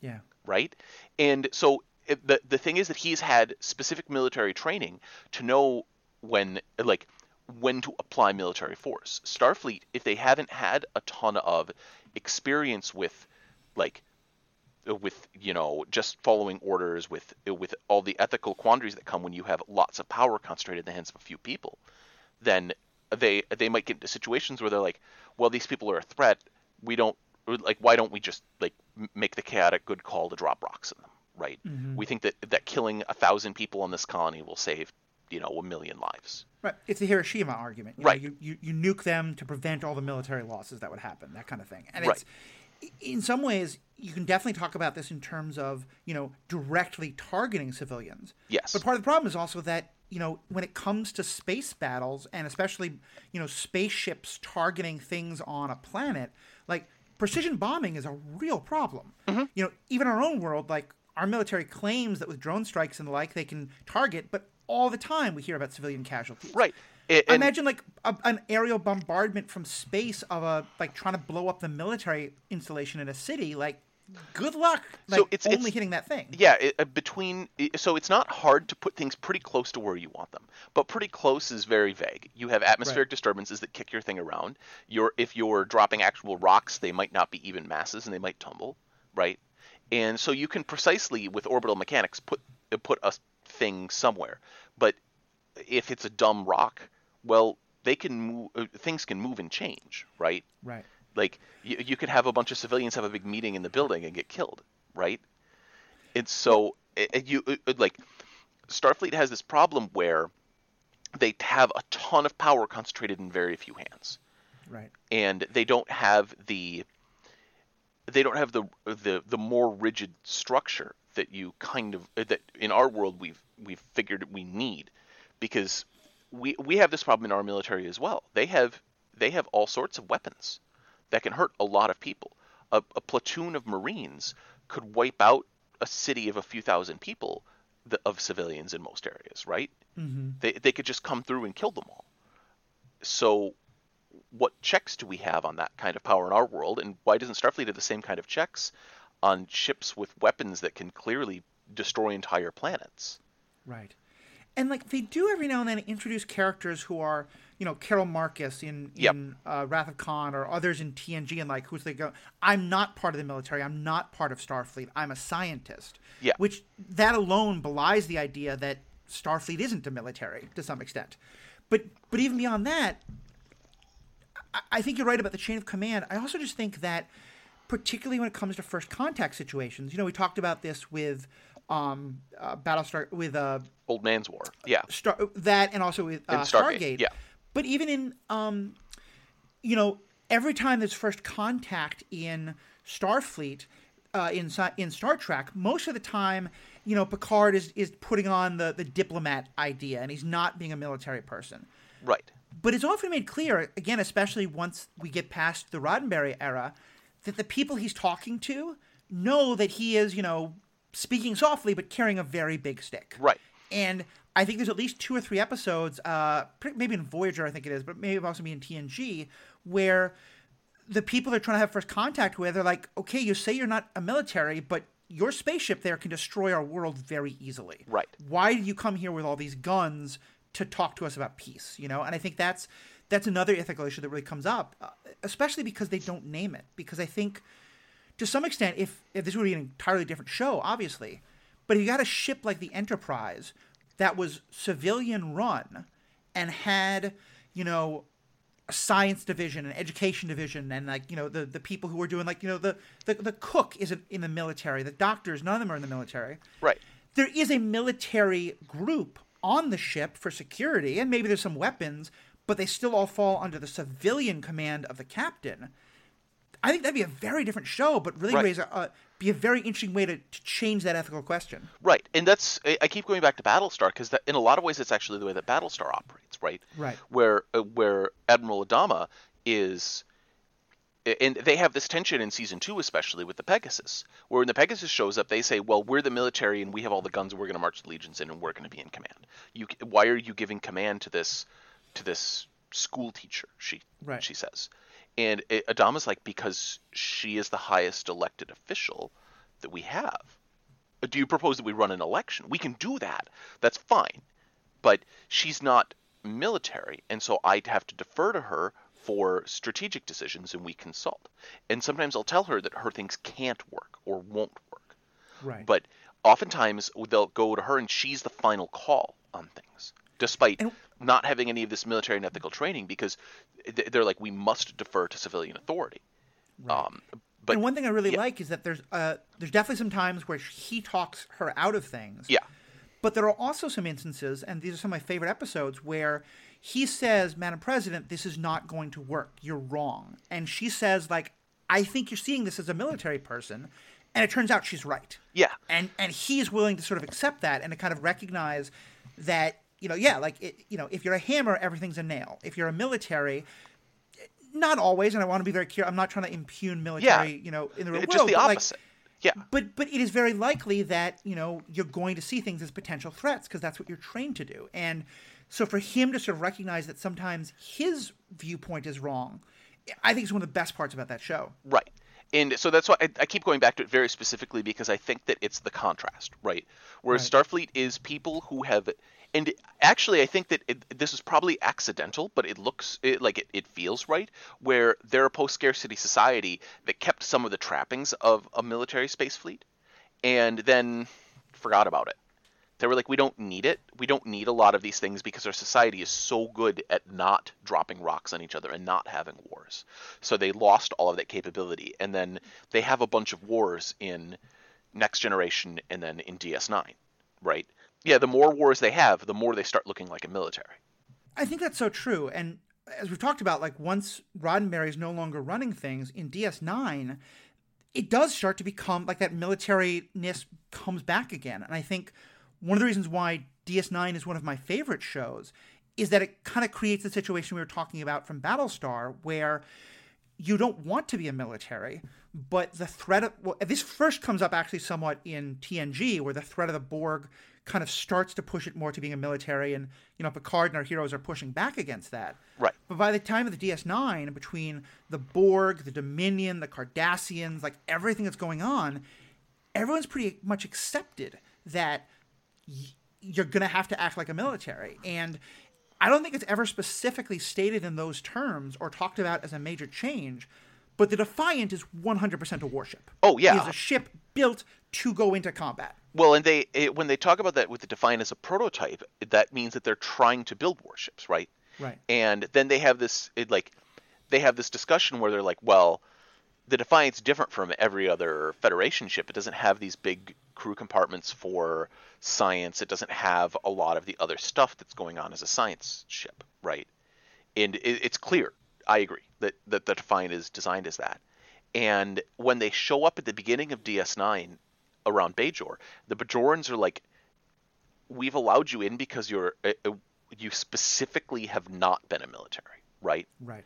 Yeah. Right? And so the the thing is that he's had specific military training to know when like when to apply military force. Starfleet, if they haven't had a ton of experience with like uh, with you know just following orders with uh, with all the ethical quandaries that come when you have lots of power concentrated in the hands of a few people then they they might get into situations where they're like well these people are a threat we don't like why don't we just like make the chaotic good call to drop rocks in them right? Mm-hmm. we think that that killing a thousand people on this colony will save you know a million lives. Right. It's the hiroshima argument. You right. know, you, you, you nuke them to prevent all the military losses that would happen that kind of thing. And right. it's in some ways you can definitely talk about this in terms of you know directly targeting civilians. Yes. But part of the problem is also that you know when it comes to space battles and especially you know spaceships targeting things on a planet like precision bombing is a real problem. Mm-hmm. You know, even our own world, like our military claims that with drone strikes and the like, they can target, but all the time we hear about civilian casualties. Right. It, imagine like a, an aerial bombardment from space of a like trying to blow up the military installation in a city. Like good luck like so it's only it's, hitting that thing. Yeah it, uh, between so it's not hard to put things pretty close to where you want them but pretty close is very vague. You have atmospheric right. disturbances that kick your thing around. You're if you're dropping actual rocks they might not be even masses and they might tumble right? And so you can precisely with orbital mechanics put uh, put a thing somewhere. But if it's a dumb rock well they can move uh, things can move and change right? Right like you, you could have a bunch of civilians have a big meeting in the building and get killed, right? And so it, you it, like Starfleet has this problem where they have a ton of power concentrated in very few hands. Right. And they don't have the they don't have the the the more rigid structure that you kind of uh, that in our world we've we've figured we need because we we have this problem in our military as well. They have they have all sorts of weapons that can hurt a lot of people. A, a platoon of Marines could wipe out a city of a few thousand people the, of civilians in most areas, right? Mm-hmm. They they could just come through and kill them all. So, what checks do we have on that kind of power in our world, and why doesn't Starfleet have the same kind of checks on ships with weapons that can clearly destroy entire planets? Right and like they do every now and then introduce characters who are you know Carol Marcus in yep. in uh, Wrath of Khan or others in TNG and like who's they go I'm not part of the military I'm not part of Starfleet I'm a scientist yeah which that alone belies the idea that Starfleet isn't a military to some extent but but even beyond that I, I think you're right about the chain of command I also just think that particularly when it comes to first contact situations you know we talked about this with um, uh, Battlestar with uh, Old Man's War. Yeah, Star, that and also with uh, Stargate. Stargate. Yeah, but even in um, you know, every time there's first contact in Starfleet, uh, in in Star Trek, most of the time, you know, Picard is is putting on the the diplomat idea, and he's not being a military person. Right. But it's often made clear, again, especially once we get past the Roddenberry era, that the people he's talking to know that he is, you know, speaking softly but carrying a very big stick. Right. And I think there's at least two or three episodes, uh, maybe in Voyager, I think it is, but maybe also be in TNG, where the people they're trying to have first contact with are like, okay, you say you're not a military, but your spaceship there can destroy our world very easily. Right. Why do you come here with all these guns to talk to us about peace? You know, and I think that's that's another ethical issue that really comes up, uh, especially because they don't name it. Because I think to some extent, if, if this would be an entirely different show, obviously, but if you got a ship like the Enterprise that was civilian run and had, you know, a science division, an education division, and like, you know, the, the people who were doing like, you know, the, the, the cook isn't in the military, the doctors, none of them are in the military. Right. There is a military group on the ship for security, and maybe there's some weapons, but they still all fall under the civilian command of the captain. I think that'd be a very different show, but really right. raise a, uh, be a very interesting way to, to, change that ethical question. Right, and that's I keep going back to Battlestar because in a lot of ways it's actually the way that Battlestar operates, right? Right. Where uh, where Admiral Adama is. And they have this tension in season two, especially with the Pegasus, where when the Pegasus shows up, they say, "Well, we're the military and we have all the guns, and we're going to march the legions in, and we're going to be in command. You, why are you giving command to this, to this school teacher?" She, right. she says, and it, Adama's like, because she is the highest elected official that we have. Do you propose that we run an election? We can do that. That's fine. But she's not military, and so I'd have to defer to her for strategic decisions, and we consult. And sometimes I'll tell her that her things can't work or won't work. Right. But oftentimes they'll go to her, and she's the final call on things, despite and, not having any of this military and ethical training, because they're like we must defer to civilian authority. Right. Um, but and one thing I really yeah. like is that there's uh, there's definitely some times where he talks her out of things. Yeah. But there are also some instances, and these are some of my favorite episodes, where he says, Madam President, this is not going to work. You're wrong. And she says, like, I think you're seeing this as a military person. And it turns out she's right. Yeah. And and he's willing to sort of accept that and to kind of recognize that, you know, yeah, like, it, you know, if you're a hammer, everything's a nail. If you're a military, not always, and I want to be very clear. I'm not trying to impugn military, yeah. you know, in the real Just the opposite. Like, yeah. But but it is very likely that you know you're going to see things as potential threats because that's what you're trained to do. And so for him to sort of recognize that sometimes his viewpoint is wrong, I think is one of the best parts about that show. Right. And so that's why I, I keep going back to it very specifically because I think that it's the contrast, right? Whereas right. Starfleet is people who have and actually i think that it, this is probably accidental but it looks it, like it, it feels right where they're a post-scarcity society that kept some of the trappings of a military space fleet and then forgot about it. They were like we don't need it. We don't need a lot of these things because our society is so good at not dropping rocks on each other and not having wars. So they lost all of that capability and then they have a bunch of wars in next generation and then in ds9 right yeah, the more wars they have, the more they start looking like a military. I think that's so true. And as we've talked about, like once Roddenberry is no longer running things in DS9, it does start to become like that militariness comes back again. And I think one of the reasons why DS9 is one of my favorite shows is that it kind of creates the situation we were talking about from Battlestar, where you don't want to be a military, but the threat of well, this first comes up actually somewhat in TNG, where the threat of the Borg kind of starts to push it more to being a military, and you know Picard and our heroes are pushing back against that. Right. But by the time of the DS9, between the Borg, the Dominion, the Cardassians, like everything that's going on, everyone's pretty much accepted that y- you're going to have to act like a military, and I don't think it's ever specifically stated in those terms or talked about as a major change. But the Defiant is 100% a warship. Oh, yeah. It is a ship built to go into combat. Well, and they it, when they talk about that with the Defiant as a prototype, that means that they're trying to build warships, right? Right. And then they have this it, like they have this discussion where they're like, well, the Defiant's different from every other Federation ship. It doesn't have these big crew compartments for science. It doesn't have a lot of the other stuff that's going on as a science ship, right? And it, it's clear. I agree that that the Defiant is designed as that. And when they show up at the beginning of DS9 around Bajor, the Bajorans are like, "We've allowed you in because you're uh, uh, you specifically have not been a military, right?" Right.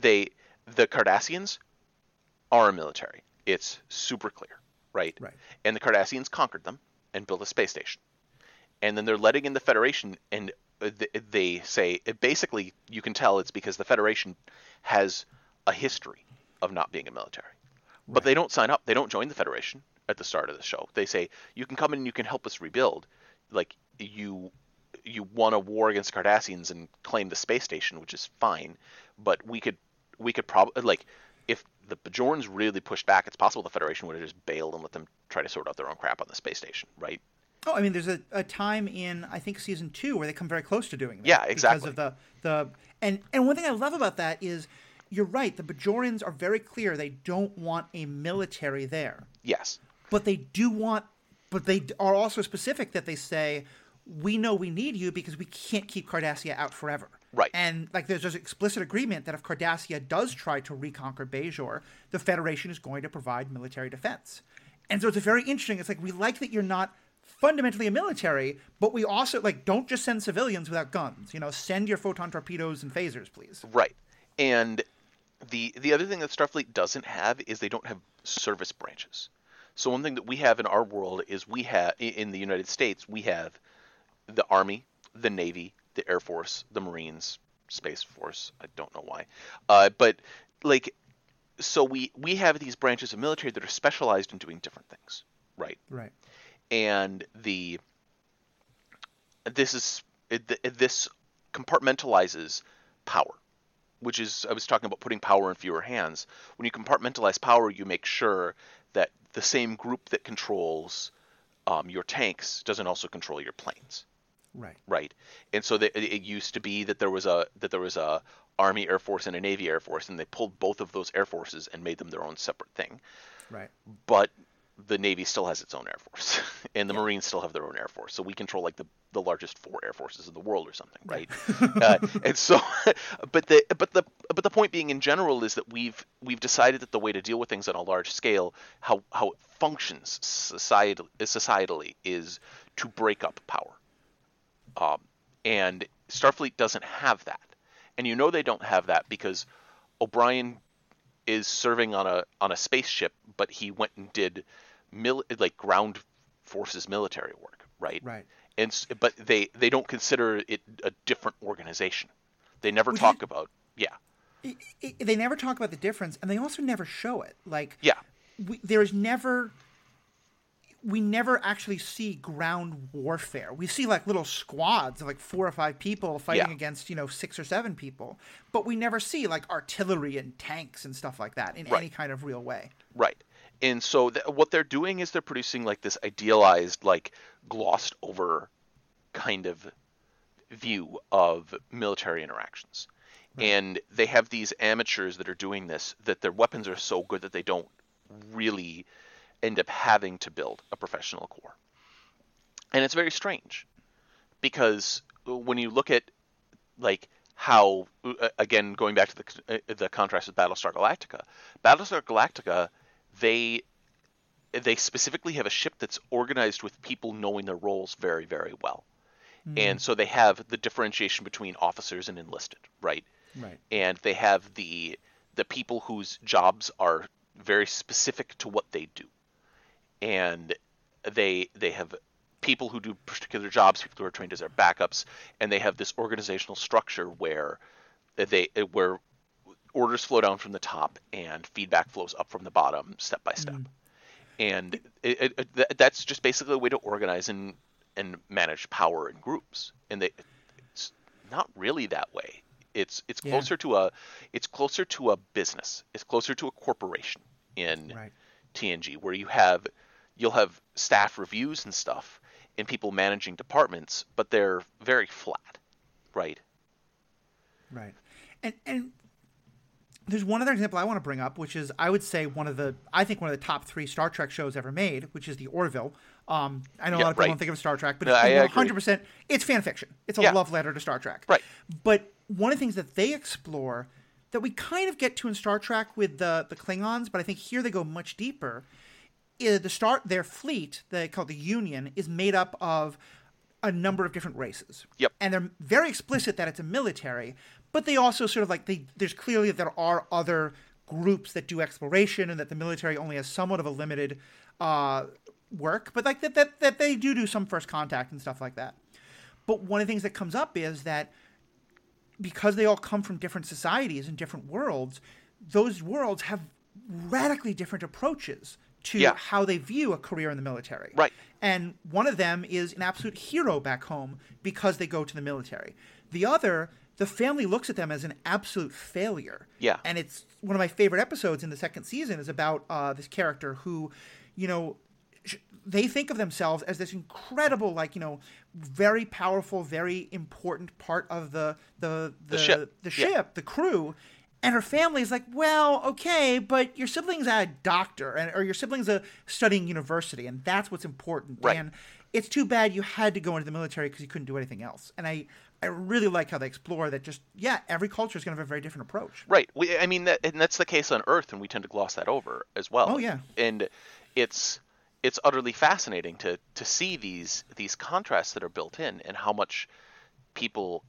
They the Cardassians are a military. It's super clear, right? Right. And the Cardassians conquered them and built a space station. And then they're letting in the Federation, and uh, they say basically you can tell it's because the Federation has a history of not being a military. But they don't sign up. They don't join the Federation at the start of the show. They say you can come in and you can help us rebuild. Like you you won a war against the Cardassians and claimed the space station, which is fine. But we could we could probably like if the Bajorans really pushed back, it's possible the Federation would have just bailed and let them try to sort out their own crap on the space station, right? Oh, I mean, there's a, a time in I think season two where they come very close to doing that. Yeah, exactly. Because of the the and and one thing I love about that is you're right. The Bajorians are very clear. They don't want a military there, Yes. But they do want. But they are also specific that they say we know we need you because we can't keep Cardassia out forever. Right. And like there's this explicit agreement that if Cardassia does try to reconquer Bajor, the Federation is going to provide military defense. And so it's a very interesting. It's like we like that you're not fundamentally a military, but we also like don't just send civilians without guns. You know, send your photon torpedoes and phasers, please. Right. And the the other thing that Starfleet doesn't have is they don't have service branches. So one thing that we have in our world is we have in the United States we have the Army, the Navy, the Air Force, the Marines, Space Force. I don't know why, uh, but like, so we we have these branches of military that are specialized in doing different things, right? Right. and the this is it, this compartmentalizes power which is i was talking about putting power in fewer hands when you compartmentalize power you make sure that the same group that controls um, your tanks doesn't also control your planes Right. right and so that it used to be that there was a that there was a army air force and a navy air force and they pulled both of those air forces and made them their own separate thing Right. but the Navy still has its own air force, and the Marines still have their own air force. So we control like the, the largest four air forces in the world or something, right? uh, and so, but the but the but the point being in general is that we've we've decided that the way to deal with things on a large scale, how how it functions society societally, is to break up power. Um, and Starfleet doesn't have that, and you know they don't have that because O'Brien is serving on a on a spaceship, but he went and did mil- like ground forces military work, right? Right. And but they they don't consider it a different organization. They never Which talk about yeah I- I- they never talk about the difference, and they also never show it. Like, yeah we, there is never we never actually see ground warfare. We see like little squads of like four or five people fighting Yeah. against, you know, six or seven people. But we never see like artillery and tanks and stuff like that in Right. any kind of real way. right. And so th- what they're doing is they're producing like this idealized, like glossed over kind of view of military interactions. And they have these amateurs that are doing this that their weapons are so good that they don't really end up having to build a professional corps. And it's very strange because when you look at like how uh, again going back to the uh, the contrast with Battlestar Galactica, Battlestar Galactica they they specifically have a ship that's organized with people knowing their roles very very well. Hmm. and so they have the differentiation between officers and enlisted, right? Right. And they have the the people whose jobs are very specific to what they do, and they they have people who do particular jobs, people who are trained as their backups, and they have this organizational structure where they where orders flow down from the top and feedback flows up from the bottom, step by step. Mm. And it, it, it, that's just basically a way to organize and and manage power in groups. And they, it's not really that way. It's it's Yeah. closer to a it's closer to a business. It's closer to a corporation in Right. TNG where you have you'll have staff reviews and stuff and people managing departments, but they're very flat, right? Right. And and there's one other example I want to bring up, which is I would say one of the I think one of the top three Star Trek shows ever made, which is the Orville. Um, I know a lot of people right. don't think of Star Trek, but No, it's 100 percent it's fan fiction. It's a Yeah. love letter to Star Trek. Right. But one of the things that they explore that we kind of get to in Star Trek with the the Klingons, but I think here they go much deeper. Is the start their fleet, they call the Union, is made up of a number of different races. Yep. And they're very explicit that it's a military, but they also sort of like they there's clearly that there are other groups that do exploration and that the military only has somewhat of a limited uh, work, but like that, that that they do do some first contact and stuff like that. But one of the things that comes up is that because they all come from different societies and different worlds, those worlds have radically different approaches to Yeah. how they view a career in the military. Right. And one of them is an absolute hero back home because they go to the military. The other, the family looks at them as an absolute failure. Yeah. And it's one of my favorite episodes in the second season is about uh, this character who, you know, sh- they think of themselves as this incredible, like you know, very powerful, very important part of the the the, ship. the Yeah. ship, the crew. And her family is like, well, okay, but your sibling's a doctor, and or your sibling's a studying university, and that's what's important. Right. And it's too bad you had to go into the military because you couldn't do anything else. And I, I really like how they explore that. Just yeah, every culture is going to have a very different approach. Right. We, I mean, that, and that's the case on Earth, and we tend to gloss that over as well. Oh, yeah. And it's it's utterly fascinating to to see these these contrasts that are built in, and how much people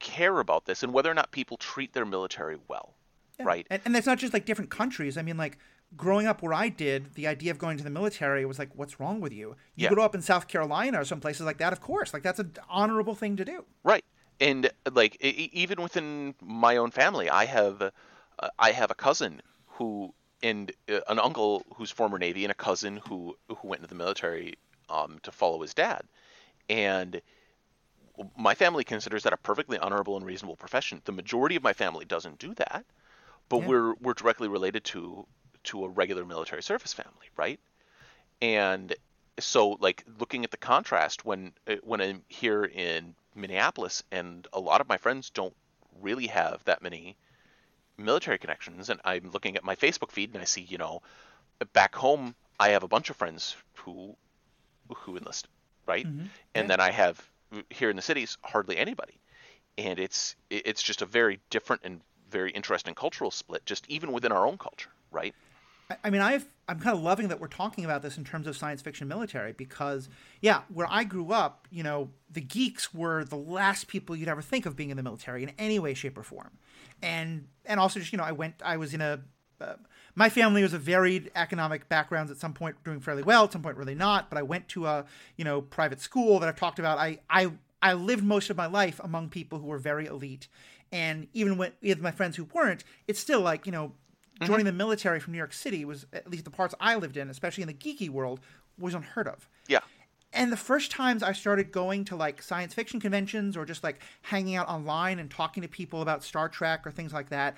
care about this, and whether or not people treat their military well. Yeah. Right. And, and that's not just like different countries. I mean, like growing up where I did, the idea of going to the military was like, what's wrong with you? You Yeah. grow up in South Carolina or some places like that, of course. Like that's an honorable thing to do. Right. And like even within my own family, I have uh, I have a cousin who and uh, an uncle who's former Navy and a cousin who who went into the military um, to follow his dad. And my family considers that a perfectly honorable and reasonable profession. The majority of my family doesn't do that, but Yeah. we're we're directly related to to a regular military service family, right? And so like looking at the contrast when uh, when I'm here in Minneapolis and a lot of my friends don't really have that many military connections and I'm looking at my Facebook feed and I see, you know, back home I have a bunch of friends who who enlisted, right? Mm-hmm. And Yeah. then I have here in the cities hardly anybody. And it's it's just a very different and very interesting cultural split just even within our own culture, right? I- mean, I've I'm kind of loving that we're talking about this in terms of science fiction military because, yeah, where I grew up, you know, the geeks were the last people you'd ever think of being in the military in any way, shape, or form, and and also just you know, I went, I was in a, uh, my family was a varied economic backgrounds. At some point, doing fairly well, at some point, really not. But I went to a you know private school that I've talked about. I I I lived most of my life among people who were very elite, and even with my friends who weren't, it's still like you know joining mm-hmm. the military from New York City was at least the parts I lived in, especially in the geeky world, was unheard of. Yeah. And the first times I started going to like science fiction conventions or just like hanging out online and talking to people about Star Trek or things like that,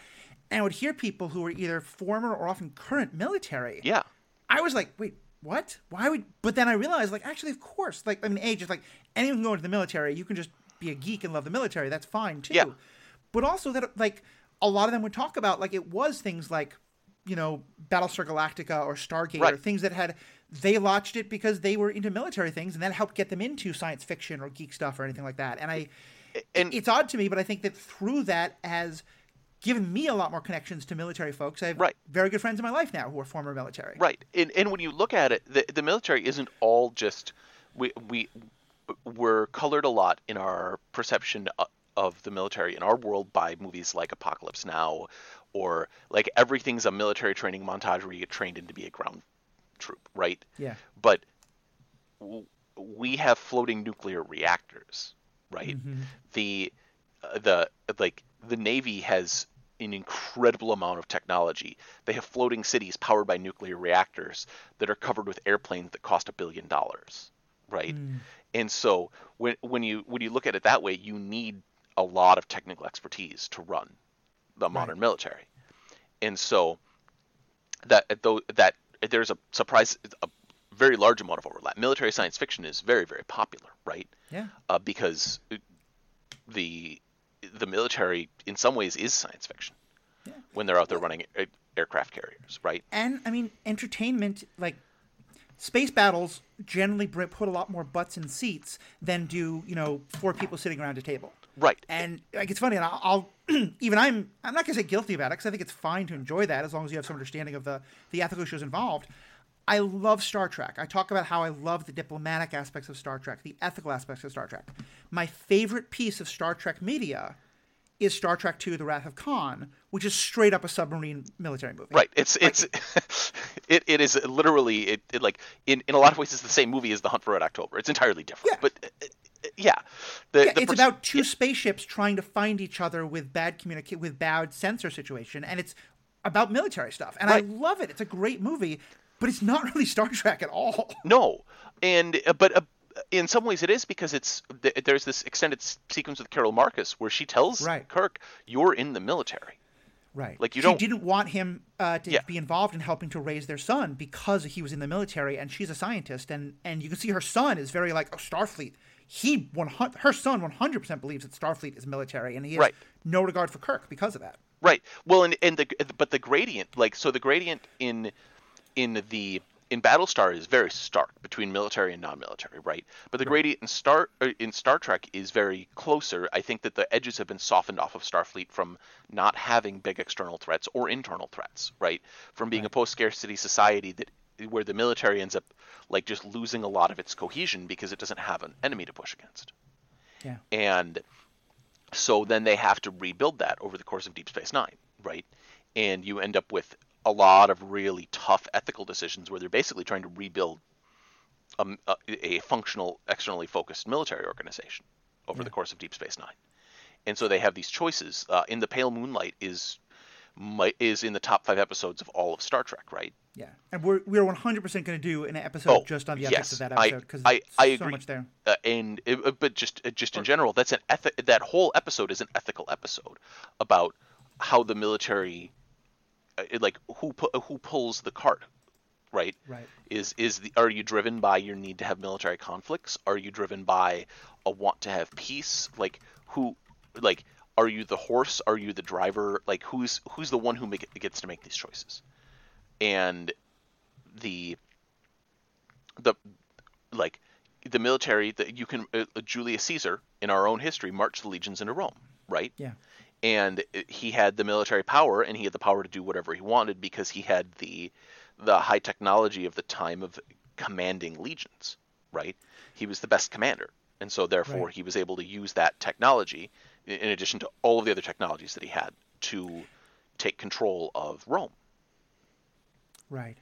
and I would hear people who were either former or often current military. Yeah. I was like, wait, what? Why would? But then I realized, like, actually, of course, like, I mean, age is like anyone can go into the military. You can just be a geek and love the military. That's fine too. Yeah. But also that, like, a lot of them would talk about, like, it was things like, you know, Battlestar Galactica or Stargate or things that had they watched it because they were into military things, and that helped get them into science fiction or geek stuff or anything like that. And I, And it's odd to me, but I think that through that has given me a lot more connections to military folks. I have Right. very good friends in my life now who are former military. Right, and and when you look at it, the the military isn't all just we we we're colored a lot in our perception of the military in our world by movies like Apocalypse Now, or like everything's a military training montage where you get trained in to be a ground troop, right? Yeah. But w- we have floating nuclear reactors, right? Mhm. The uh, the like the Navy has an incredible amount of technology. They have floating cities powered by nuclear reactors that are covered with airplanes that cost a billion dollars, right? Mm. And so when when you when you look at it that way, you need a lot of technical expertise to run the modern military. And so that though that there's a surprise a very large amount of overlap. Military science fiction is very very popular, right? Yeah. Uh, because the the military in some ways is science fiction Yeah. when they're out there running a- aircraft carriers, right? And I mean, entertainment like space battles generally put a lot more butts in seats than do you know four people sitting around a table. Right. And like it's funny, and I'll, I'll even I'm I'm not gonna say guilty about it because I think it's fine to enjoy that as long as you have some understanding of the the ethical issues involved. I love Star Trek. I talk about how I love the diplomatic aspects of Star Trek, the ethical aspects of Star Trek. My favorite piece of Star Trek media is Star Trek II: The Wrath of Khan, which is straight up a submarine military movie. Right. It's it's it, it is literally it, it like in, in a lot of ways it's the same movie as The Hunt for Red October. It's entirely different. Yeah. But uh, yeah. The, Yeah, the it's pers- about two spaceships trying to find each other with bad communicate with bad sensor situation, and it's about military stuff. And Right. I love it. It's a great movie, but it's not really Star Trek at all. No, and uh, but uh, in some ways it is because it's th- there's this extended sequence with Carol Marcus where she tells Right. Kirk, "You're in the military." Right. Like, you she don't- didn't want him uh, to Yeah. be involved in helping to raise their son because he was in the military, and she's a scientist, and and you can see her son is very like oh Starfleet. He one her son one hundred percent believes that Starfleet is military, and he has Right. no regard for Kirk because of that. Right. Well, and and the but the gradient, like so, the gradient in in the in Battlestar is very stark between military and non-military, right? But the gradient in Star uh, in Star Trek is very closer. I think that the edges have been softened off of Starfleet from not having big external threats or internal threats, right? From being a post-scarcity society that where the military ends up like just losing a lot of its cohesion because it doesn't have an enemy to push against Yeah. and so then they have to rebuild that over the course of Deep Space Nine, right? And you end up with a lot of really tough ethical decisions where they're basically trying to rebuild a, a, a functional, externally focused military organization over the course of Deep Space Nine. And so they have these choices. Uh, in the Pale Moonlight is mi- is in the top five episodes of all of Star Trek, right? Yeah, and we're we're one hundred percent going to do an episode Oh, just on the ethics yes. of that episode because I- I so agree. much there. uh, and uh, but just uh, just in general, that's an ethi- that whole episode is an ethical episode about how the military, uh, like who pu- who pulls the cart, right? Right. Is is the are you driven by your need to have military conflicts? Are you driven by a want to have peace? Like who, like are you the horse? Are you the driver? Like who's who's the one who make, gets to make these choices? And the the like the military that you can uh, Julius Caesar in our own history marched the legions into Rome, right? Yeah. And uh, he had the military power and he had the power to do whatever he wanted because he had the the high technology of the time of commanding legions, right? He was the best commander. And so therefore Right. he was able to use that technology in addition to all of the other technologies that he had to take control of Rome. Right.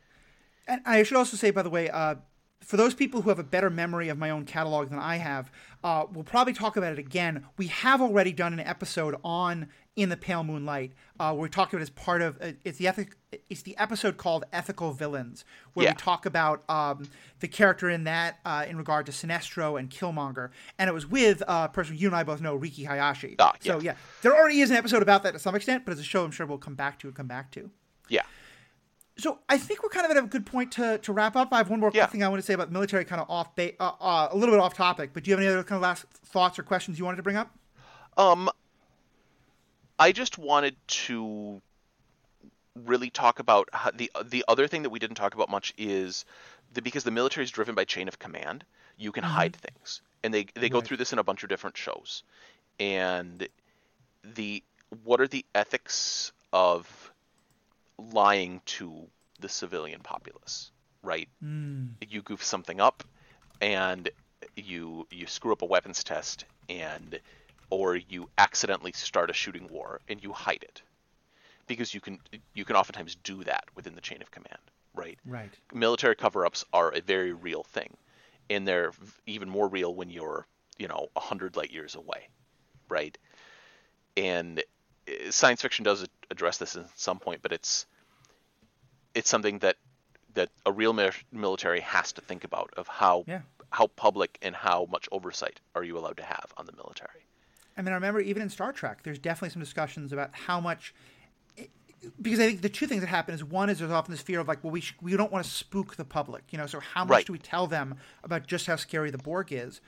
And I should also say, by the way, uh, for those people who have a better memory of my own catalog than I have, uh, we'll probably talk about it again. We have already done an episode on In the Pale Moonlight, uh, where we talked about it as part of uh, it's the ethic, it's the episode called Ethical Villains, where Yeah. we talk about um, the character in that uh, in regard to Sinestro and Killmonger, and it was with uh, a person you and I both know, Riki Hayashi. Ah, So yeah, there already is an episode about that to some extent, but as a show, I'm sure we'll come back to and come back to. Yeah. So I think we're kind of at a good point to, to wrap up. I have one more Yeah. thing I want to say about military, kind of off, ba- uh, uh, a little bit off topic. But do you have any other kind of last thoughts or questions you wanted to bring up? Um, I just wanted to really talk about how the the other thing that we didn't talk about much is the, because the military is driven by chain of command. You can hide things, and they they go through this in a bunch of different shows. And the what are the ethics of lying to the civilian populace? Right? Mm, you goof something up and you you screw up a weapons test and or you accidentally start a shooting war and you hide it because you can you can oftentimes do that within the chain of command right Right. military cover-ups are a very real thing and they're even more real when you're you know 100 light years away right and uh, science fiction does address this at some point but it's it's something that that a real military has to think about of how Yeah. how public and how much oversight are you allowed to have on the military I mean, I remember even in Star Trek, there's definitely some discussions about how much. Because I think the two things that happen is one is there's often this fear of like, well, we sh- we don't want to spook the public, you know. So how much Right. do we tell them about just how scary the Borg is?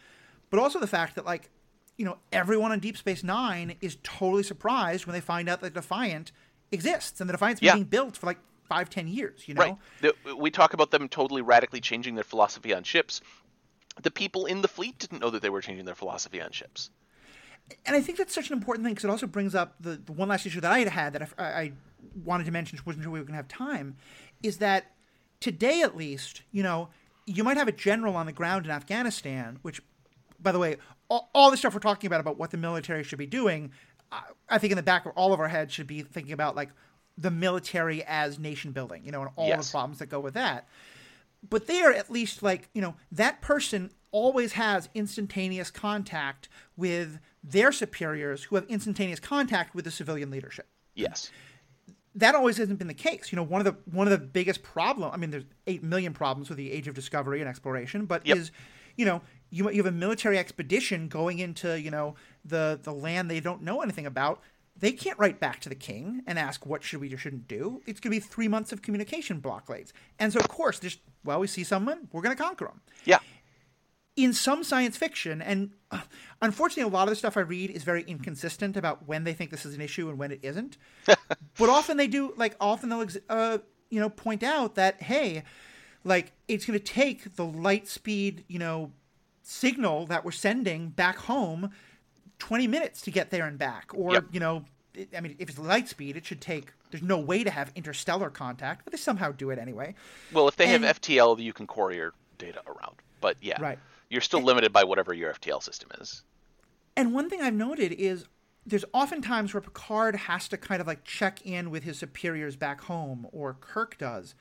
But also the fact that like, you know, everyone on Deep Space Nine is totally surprised when they find out that Defiant exists and the Defiant's Yeah. being built for like five, ten years, you know. Right. The- We talk about them totally radically changing their philosophy on ships. The people in the fleet didn't know that they were changing their philosophy on ships. and I think that's such an important thing because it also brings up the, the one last issue that I had had that I, I wanted to mention, which wasn't sure we were going to have time, is that today at least, you know, you might have a general on the ground in Afghanistan, which, by the way, all, all the stuff we're talking about about what the military should be doing, I, I think in the back of all of our heads should be thinking about like the military as nation building, you know, and all Yes. the problems that go with that but there at least like you know that person always has instantaneous contact with their superiors who have instantaneous contact with the civilian leadership Yes. that always hasn't been the case you know one of the one of the biggest problem i mean there's 8 million problems with the age of discovery and exploration but Yep. is you know you, you have a military expedition going into you know the the land they don't know anything about they can't write back to the king and ask what should we or shouldn't do it's going to be three months of communication blockades and so of course just well we see someone we're going to conquer them Yeah. in some science fiction, and uh, unfortunately, a lot of the stuff I read is very inconsistent about when they think this is an issue and when it isn't. but often they do, like, often they'll, uh, you know, point out that, hey, like, it's going to take the light speed, you know, signal that we're sending back home 20 minutes to get there and back. Or, Yep. you know, I mean, if it's light speed, it should take, there's no way to have interstellar contact, but they somehow do it anyway. Well, if they And- have FTL, you can courier data around. But yeah, Right. you're still limited by whatever your FTL system is. And one thing I've noted is there's often times where Picard has to kind of like check in with his superiors back home, or Kirk does.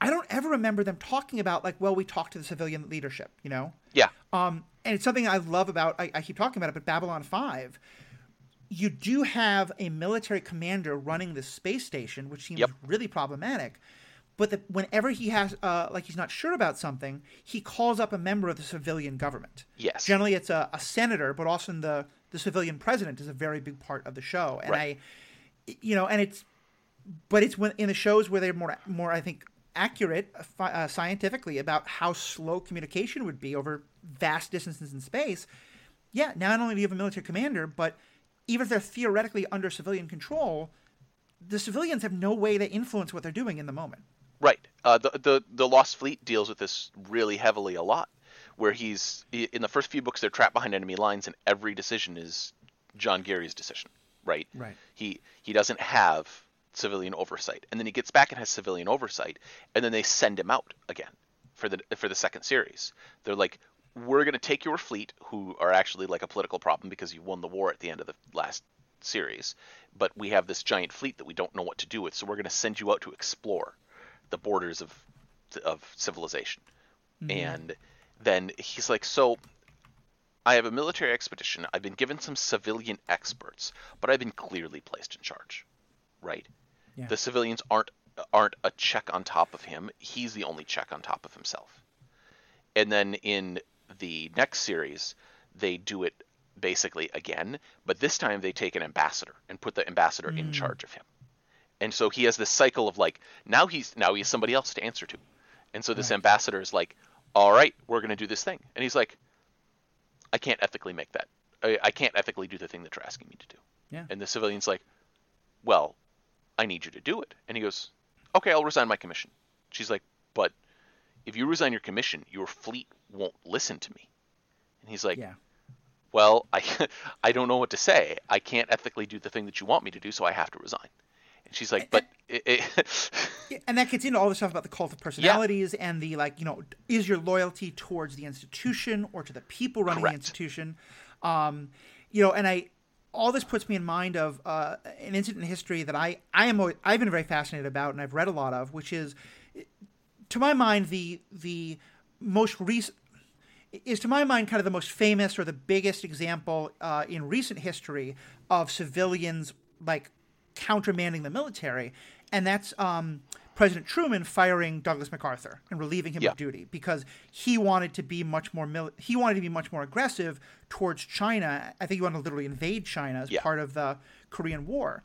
I don't ever remember them talking about like, well, we talked to the civilian leadership, you know. Yeah. Um, and it's something I love about. I, I keep talking about it, but Babylon Five, you do have a military commander running this space station, which seems Yep. really problematic. But the, whenever he has, uh, like, he's not sure about something, he calls up a member of the civilian government. Yes. Generally, it's a, a senator, but also the the civilian president is a very big part of the show. And Right. I, you know, and it's, but it's when in the shows where they're more more I think accurate uh, uh, scientifically about how slow communication would be over vast distances in space. Yeah, not only do you have a military commander, but even if they're theoretically under civilian control, the civilians have no way to influence what they're doing in the moment. Right. Uh, the, the the Lost Fleet deals with this really heavily a lot, where he's in the first few books they're trapped behind enemy lines, and every decision is John Geary's decision. Right. Right. He he doesn't have civilian oversight, and then he gets back and has civilian oversight, and then they send him out again for the for the second series. They're like, we're going to take your fleet, who are actually like a political problem because you won the war at the end of the last series, but we have this giant fleet that we don't know what to do with, so we're going to send you out to explore the borders of of civilization. Mm-hmm. And then he's like, so I have a military expedition. I've been given some civilian experts, but I've been clearly placed in charge, right? Yeah. The civilians aren't aren't a check on top of him. He's the only check on top of himself. And then in the next series, they do it basically again, but this time they take an ambassador and put the ambassador in mm. charge of him. And so he has this cycle of like now he's now he has somebody else to answer to. And so this ambassador is like, "All right, we're going to do this thing." And he's like, "I can't ethically make that. I, I can't ethically do the thing that you're asking me to do." Yeah. And the civilian's like, "Well, I need you to do it." And he goes, "Okay, I'll resign my commission." She's like, "But if you resign your commission, your fleet won't listen to me." And he's like, Yeah. well, I I don't know what to say. I can't ethically do the thing that you want me to do, so I have to resign. And she's like, but it, it, and that gets into all the stuff about the cult of personalities yeah. and the like you know is your loyalty towards the institution or to the people running Correct. the institution um, you know and i all this puts me in mind of uh, an incident in history that i i am i've been very fascinated about and i've read a lot of which is to my mind the the most recent is to my mind kind of the most famous or the biggest example uh, in recent history of civilians like countermanding the military. And that's um, President Truman firing Douglas MacArthur and relieving him yeah. of duty because he wanted to be much more he wanted to be much more aggressive towards China. I think he wanted to literally invade China as yeah. part of the Korean War.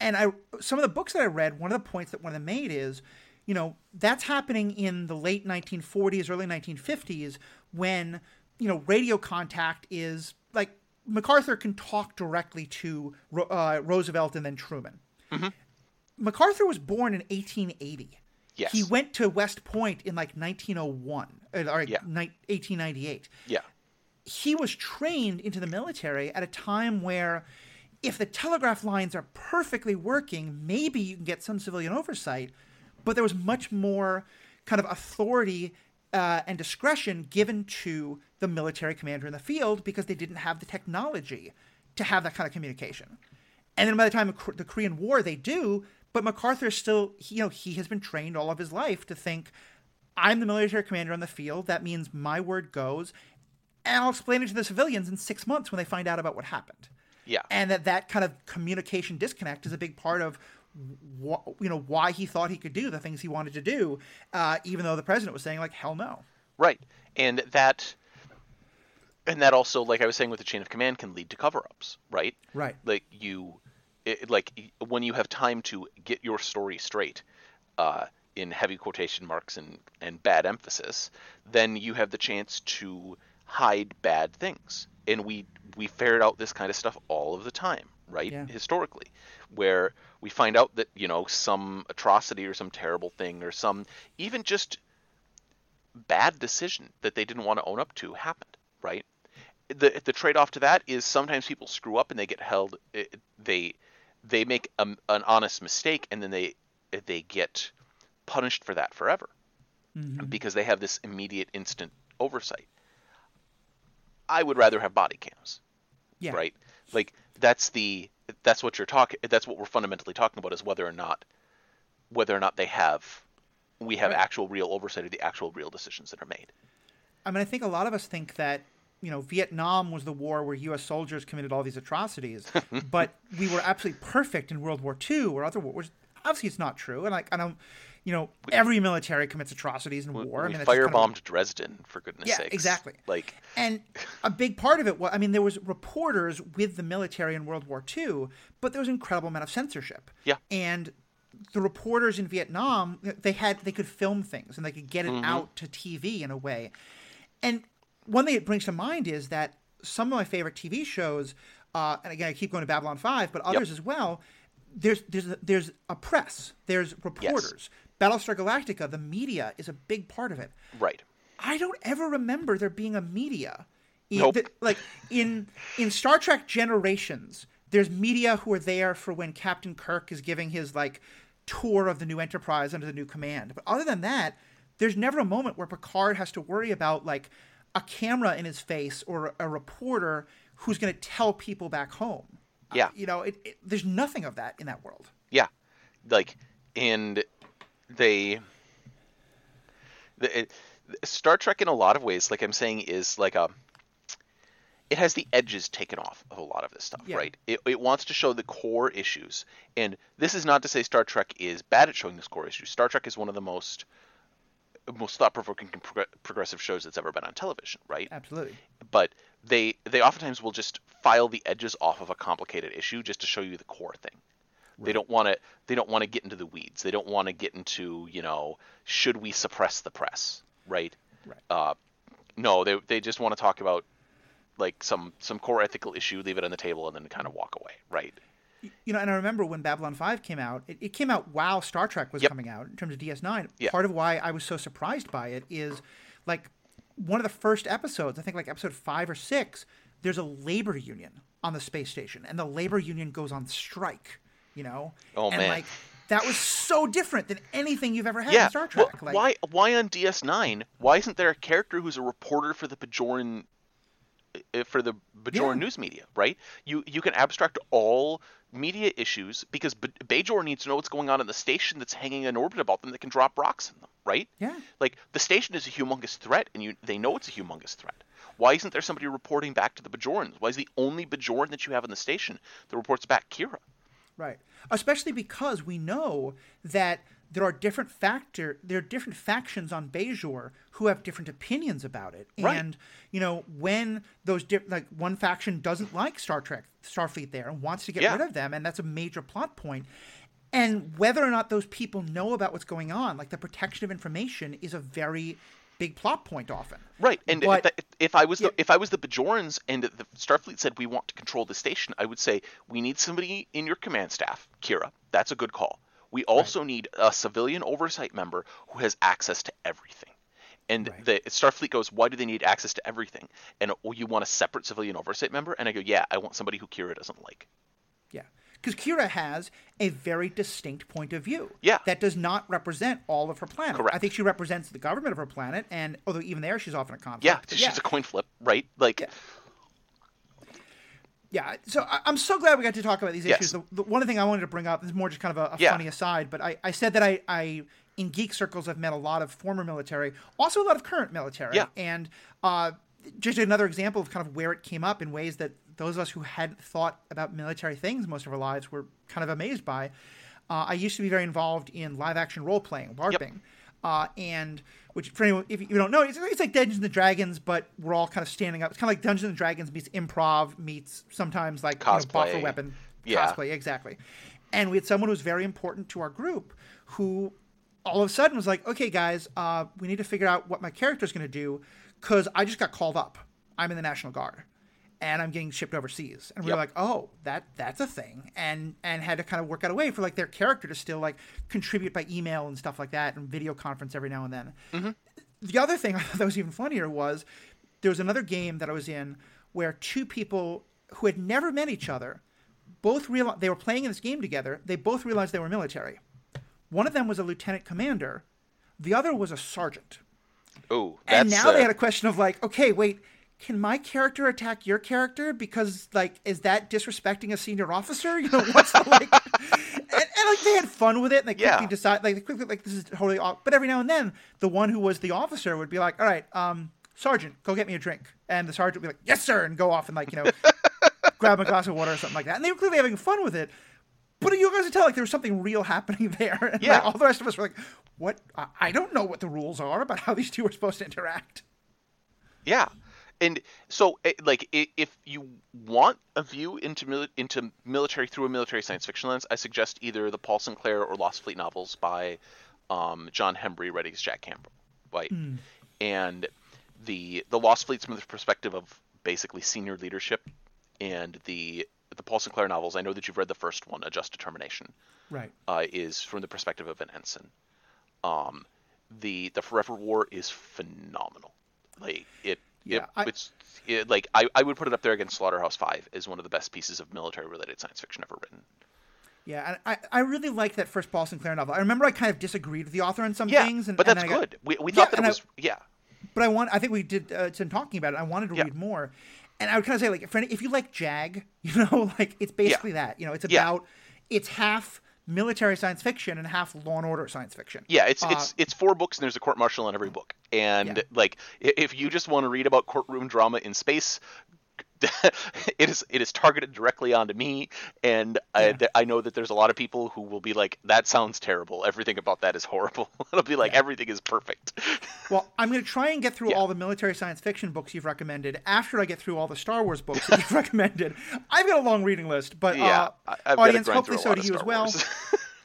And I some of the books that I read, one of the points that one of them made is, you know, that's happening in the late 1940s, early 1950s when you know radio contact is like MacArthur can talk directly to uh, Roosevelt and then Truman. Mm-hmm. MacArthur was born in 1880. Yes. He went to West Point in like 1901 uh, or yeah. 1898. Yeah. He was trained into the military at a time where if the telegraph lines are perfectly working, maybe you can get some civilian oversight, but there was much more kind of authority uh, and discretion given to the military commander in the field because they didn't have the technology to have that kind of communication. And then by the time of the Korean War, they do, but MacArthur still, you know, he has been trained all of his life to think, I'm the military commander on the field. That means my word goes, and I'll explain it to the civilians in six months when they find out about what happened. Yeah, and that that kind of communication disconnect is a big part of, wh- you know, why he thought he could do the things he wanted to do, uh, even though the president was saying like, hell no. Right, and that and that also like i was saying with the chain of command can lead to cover-ups right right like you it, like when you have time to get your story straight uh, in heavy quotation marks and, and bad emphasis, then you have the chance to hide bad things. And we we ferret out this kind of stuff all of the time, right? Yeah. Historically, where we find out that you know some atrocity or some terrible thing or some even just bad decision that they didn't want to own up to happened, right? The the trade off to that is sometimes people screw up and they get held they they make a, an honest mistake and then they they get punished for that forever mm-hmm. because they have this immediate instant oversight i would rather have body cams yeah. right like that's the that's what you're talking that's what we're fundamentally talking about is whether or not whether or not they have we have right. actual real oversight of the actual real decisions that are made i mean i think a lot of us think that you know, Vietnam was the war where U.S. soldiers committed all these atrocities, but we were absolutely perfect in World War II or other wars. Obviously, it's not true, and like I don't, you know, every military commits atrocities in we, war. We I mean, firebombed kind of, Dresden for goodness' sake. yeah, sakes. exactly. Like, and a big part of it was, I mean, there was reporters with the military in World War II, but there was an incredible amount of censorship. Yeah, and the reporters in Vietnam, they had they could film things and they could get it mm-hmm. out to TV in a way, and one thing it brings to mind is that some of my favorite TV shows, uh, and again, I keep going to Babylon 5, but others yep. as well, there's, there's, a, there's a press, there's reporters. Yes. Battlestar Galactica, the media is a big part of it. Right. I don't ever remember there being a media. In, nope. the, like in in Star Trek Generations, there's media who are there for when Captain Kirk is giving his like tour of the new Enterprise under the new command. But other than that, there's never a moment where Picard has to worry about like a camera in his face or a reporter who's going to tell people back home. Yeah. Uh, you know, it, it, there's nothing of that in that world. Yeah. Like, and they. The, it, Star Trek, in a lot of ways, like I'm saying, is like a. It has the edges taken off of a lot of this stuff, yeah. right? It, it wants to show the core issues. And this is not to say Star Trek is bad at showing these core issues. Star Trek is one of the most most thought-provoking progressive shows that's ever been on television, right? Absolutely. But they they oftentimes will just file the edges off of a complicated issue just to show you the core thing. Right. They don't want to they don't want to get into the weeds. They don't want to get into you know should we suppress the press, right? Right. Uh, no, they they just want to talk about like some some core ethical issue, leave it on the table, and then kind of walk away, right? You know, and I remember when Babylon 5 came out, it, it came out while Star Trek was yep. coming out in terms of DS9. Yep. Part of why I was so surprised by it is like one of the first episodes, I think like episode five or six, there's a labor union on the space station, and the labor union goes on strike, you know? Oh, and man. like that was so different than anything you've ever had yeah. in Star Trek. Well, why why on DS9? Why isn't there a character who's a reporter for the Bajoran uh, for the Bajoran Yeah. news media, right? You you can abstract all media issues because B- Bajor needs to know what's going on in the station that's hanging in orbit about them that can drop rocks in them, right? Yeah. Like the station is a humongous threat, and you they know it's a humongous threat. Why isn't there somebody reporting back to the Bajorans? Why is the only Bajoran that you have in the station that reports back Kira? Right. Especially because we know that there are different factor there are different factions on Bajor who have different opinions about it. Right. And you know, when those di- like one faction doesn't like Star Trek Starfleet there and wants to get Yeah. rid of them and that's a major plot point. And whether or not those people know about what's going on, like the protection of information is a very big plot point often. Right, and But- if, if I was yeah. the if I was the Bajorans and the Starfleet said we want to control the station, I would say we need somebody in your command staff, Kira. That's a good call. We also need a civilian oversight member who has access to everything. And Right. the Starfleet goes, why do they need access to everything? And oh, you want a separate civilian oversight member? And I go, yeah, I want somebody who Kira doesn't like. Yeah. Because Kira has a very distinct point of view. Yeah. That does not represent all of her planet. Correct. I think she represents the government of her planet, and although even there she's often a conflict. Yeah, she's a coin flip, right? Like, Yeah. Yeah, so I, I'm so glad we got to talk about these Yes. issues. The, the one thing I wanted to bring up this is more just kind of a, a Yeah. funny aside, but I, I said that I, I in geek circles I've met a lot of former military, also a lot of current military, Yeah. and uh, just another example of kind of where it came up in ways that those of us who hadn't thought about military things most of our lives were kind of amazed by. Uh, I used to be very involved in live action role playing, LARPing. Uh, and which for anyone if you don't know, it's, it's like Dungeons and Dragons, but we're all kind of standing up. It's kind of like Dungeons and Dragons meets improv meets sometimes like you know, boffer Cosplay. weapon Yeah. cosplay exactly. And we had someone who was very important to our group who all of a sudden was like, "Okay, guys, uh, we need to figure out what my character's going to do because I just got called up. I'm in the National Guard." And I'm getting shipped overseas, and we were Yep. like, "Oh, that that's a thing," and and had to kind of work out a way for like their character to still like contribute by email and stuff like that, and video conference every now and then the other thing I thought that was even funnier was there was another game that I was in where two people who had never met each other both realized they were playing in this game together. They both realized they were military. One of them was a lieutenant commander, the other was a sergeant. oh, And now uh, they had a question of like, okay, wait, can my character attack your character because like is that disrespecting a senior officer? You know, what's the like? and, and like they had fun with it, and they quickly Yeah. decide like they quickly like this is totally off. But every now and then, the one who was the officer would be like, all right, um, sergeant, go get me a drink, and the sergeant would be like, yes, sir, and go off and like you know, grab a glass of water or something like that. And they were clearly having fun with it. But you guys could tell like there was something real happening there. And like, Yeah. all the rest of us were like, "What? I- I don't know what the rules are about how these two are supposed to interact." Yeah, and so eh, like if you want a view into into military through a military science fiction lens, I suggest either the Paul Sinclair or Lost Fleet novels by um, John Hemry, read as Jack Campbell, right? And the the Lost Fleet's from the perspective of basically senior leadership, and the the Paul Sinclair novels. I know that you've read the first one, A Just Determination Right. uh, is from the perspective of an ensign. Um, the the Forever War is phenomenal. Like it, Yeah, it I- it's it, like I, I would put it up there against Slaughterhouse Five as one of the best pieces of military related science fiction ever written. Yeah, and I, I really like that first Paul Sinclair novel. I remember I kind of disagreed with the author on some Yeah, things, and but and that's got- good. We, we Yeah, that it I- yeah but I want. I think we did. Uh, in talking about it, I wanted to Yeah. read more, and I would kind of say like, if, if you like Jag, you know, like it's basically that. You know, it's about it's half military science fiction and half Law and Order science fiction. yeah it's Uh, it's it's four books and there's a court martial in every book and Yeah. like if you just want to read about courtroom drama in space it is it is targeted directly onto me and I, Yeah. th- I know that there's a lot of people who will be like that sounds terrible everything about that is horrible it'll be like Yeah. everything is perfect Well, I'm going to try and get through Yeah. all the military science fiction books you've recommended after I get through all the Star Wars books that you've recommended. I've got a long reading list, but yeah uh, I- audience, hopefully so do you as well.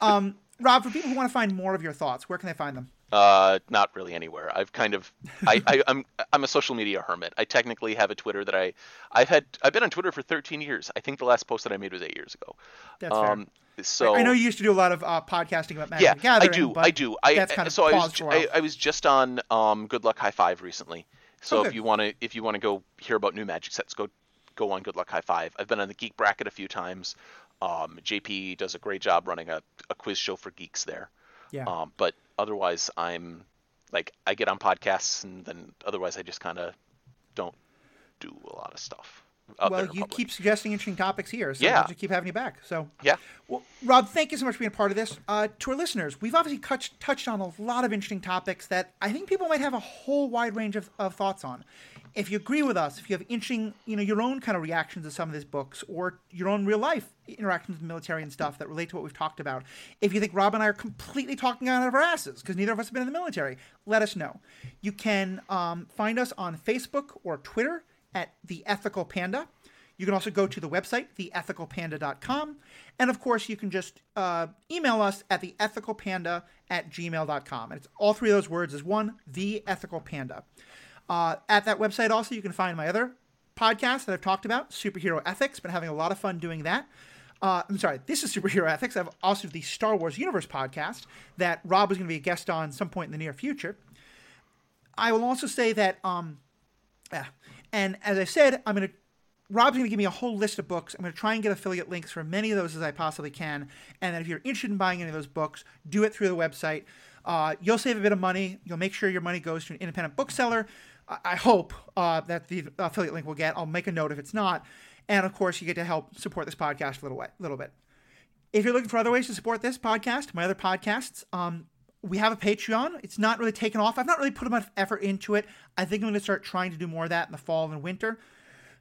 Um, Rob, for people who want to find more of your thoughts, where can they find them? Uh, not really anywhere. I've kind of, I, I, I'm, I'm a social media hermit. I technically have a Twitter that I, I've had, I've been on Twitter for 13 years. I think the last post that I made was eight years ago. That's fair. um, so I know you used to do a lot of uh, podcasting about Magic yeah, the Gathering. I do, I do. I that's kind of so I was, paused for a while. I, I was just on um, Good Luck High Five recently. So Oh, if you want to, if you want to go hear about new Magic sets, go, go on Good Luck High Five. I've been on the Geek Bracket a few times. Um, JP does a great job running a, a quiz show for geeks there. Yeah. Um, but otherwise, I'm like I get on podcasts, and then otherwise I just kind of don't do a lot of stuff. well, you keep suggesting interesting topics here, so Yeah. we'll just keep having you back. So yeah. Well, Rob, thank you so much for being a part of this. Uh, to our listeners, we've obviously touched touched on a lot of interesting topics that I think people might have a whole wide range of, of thoughts on. If you agree with us, if you have interesting, you know, your own kind of reactions to some of these books or your own real life interactions with the military and stuff that relate to what we've talked about, if you think Rob and I are completely talking out of our asses because neither of us have been in the military, let us know. You can um, find us on Facebook or Twitter at the Ethical Panda. You can also go to the website, theethicalpanda.com. And of course, you can just uh, email us at theethicalpanda at gmail.com. And it's all three of those words is one, the ethical panda. Uh, at that website, also, you can find my other podcasts that I've talked about, Superhero Ethics. Been having a lot of fun doing that. Uh, I'm sorry, this is Superhero Ethics. I've also the Star Wars Universe podcast that Rob is going to be a guest on some point in the near future. I will also say that um, yeah. And as I said, I'm going to. Rob's going to give me a whole list of books. I'm going to try and get affiliate links for many of those as I possibly can. And if you're interested in buying any of those books, do it through the website. Uh, you'll save a bit of money. You'll make sure your money goes to an independent bookseller. I, hope uh, that the affiliate link will get. I'll make a note if it's not. And of course, you get to help support this podcast a little, way, little bit. If you're looking for other ways to support this podcast, my other podcasts, um, we have a Patreon. It's not really taken off. I've not really put much effort into it. I think I'm going to start trying to do more of that in the fall and winter.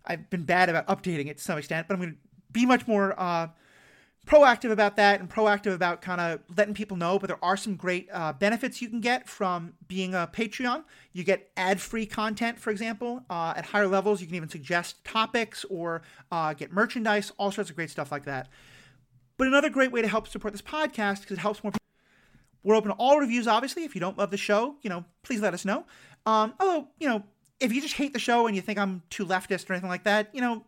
I've been bad about updating it to some extent, but I'm going to be much more uh, proactive about that and proactive about kind of letting people know. But there are some great uh, benefits you can get from being a Patreon. You get ad free content, for example. Uh, at higher levels, you can even suggest topics or uh, get merchandise, all sorts of great stuff like that. But another great way to help support this podcast because it helps more people. We're open to all reviews, obviously. If you don't love the show, you know, please let us know. Um, although, you know, if you just hate the show and you think I'm too leftist or anything like that, you know,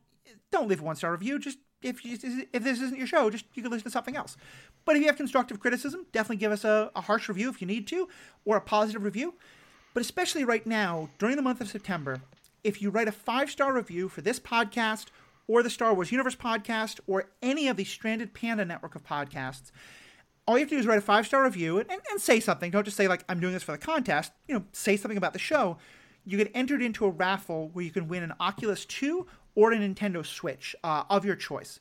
don't leave a one star review. Just if you, if this isn't your show, just you can listen to something else. But if you have constructive criticism, definitely give us a, a harsh review if you need to, or a positive review. But especially right now, during the month of September, if you write a five star review for this podcast or the Star Wars Universe podcast or any of the Stranded Panda network of podcasts, all you have to do is write a five star review and, and say something. Don't just say, like, I'm doing this for the contest. You know, say something about the show. You get entered into a raffle where you can win an Oculus 2 or a Nintendo Switch uh, of your choice.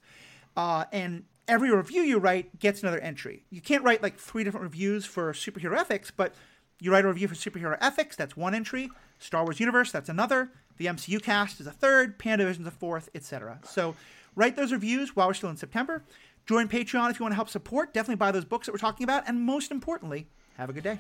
Uh, and every review you write gets another entry. You can't write like three different reviews for superhero ethics, but you write a review for superhero ethics, that's one entry. Star Wars Universe, that's another. The MCU cast is a third. Pandavision's a fourth, etc. So write those reviews while we're still in September. Join Patreon if you want to help support. Definitely buy those books that we're talking about. And most importantly, have a good day.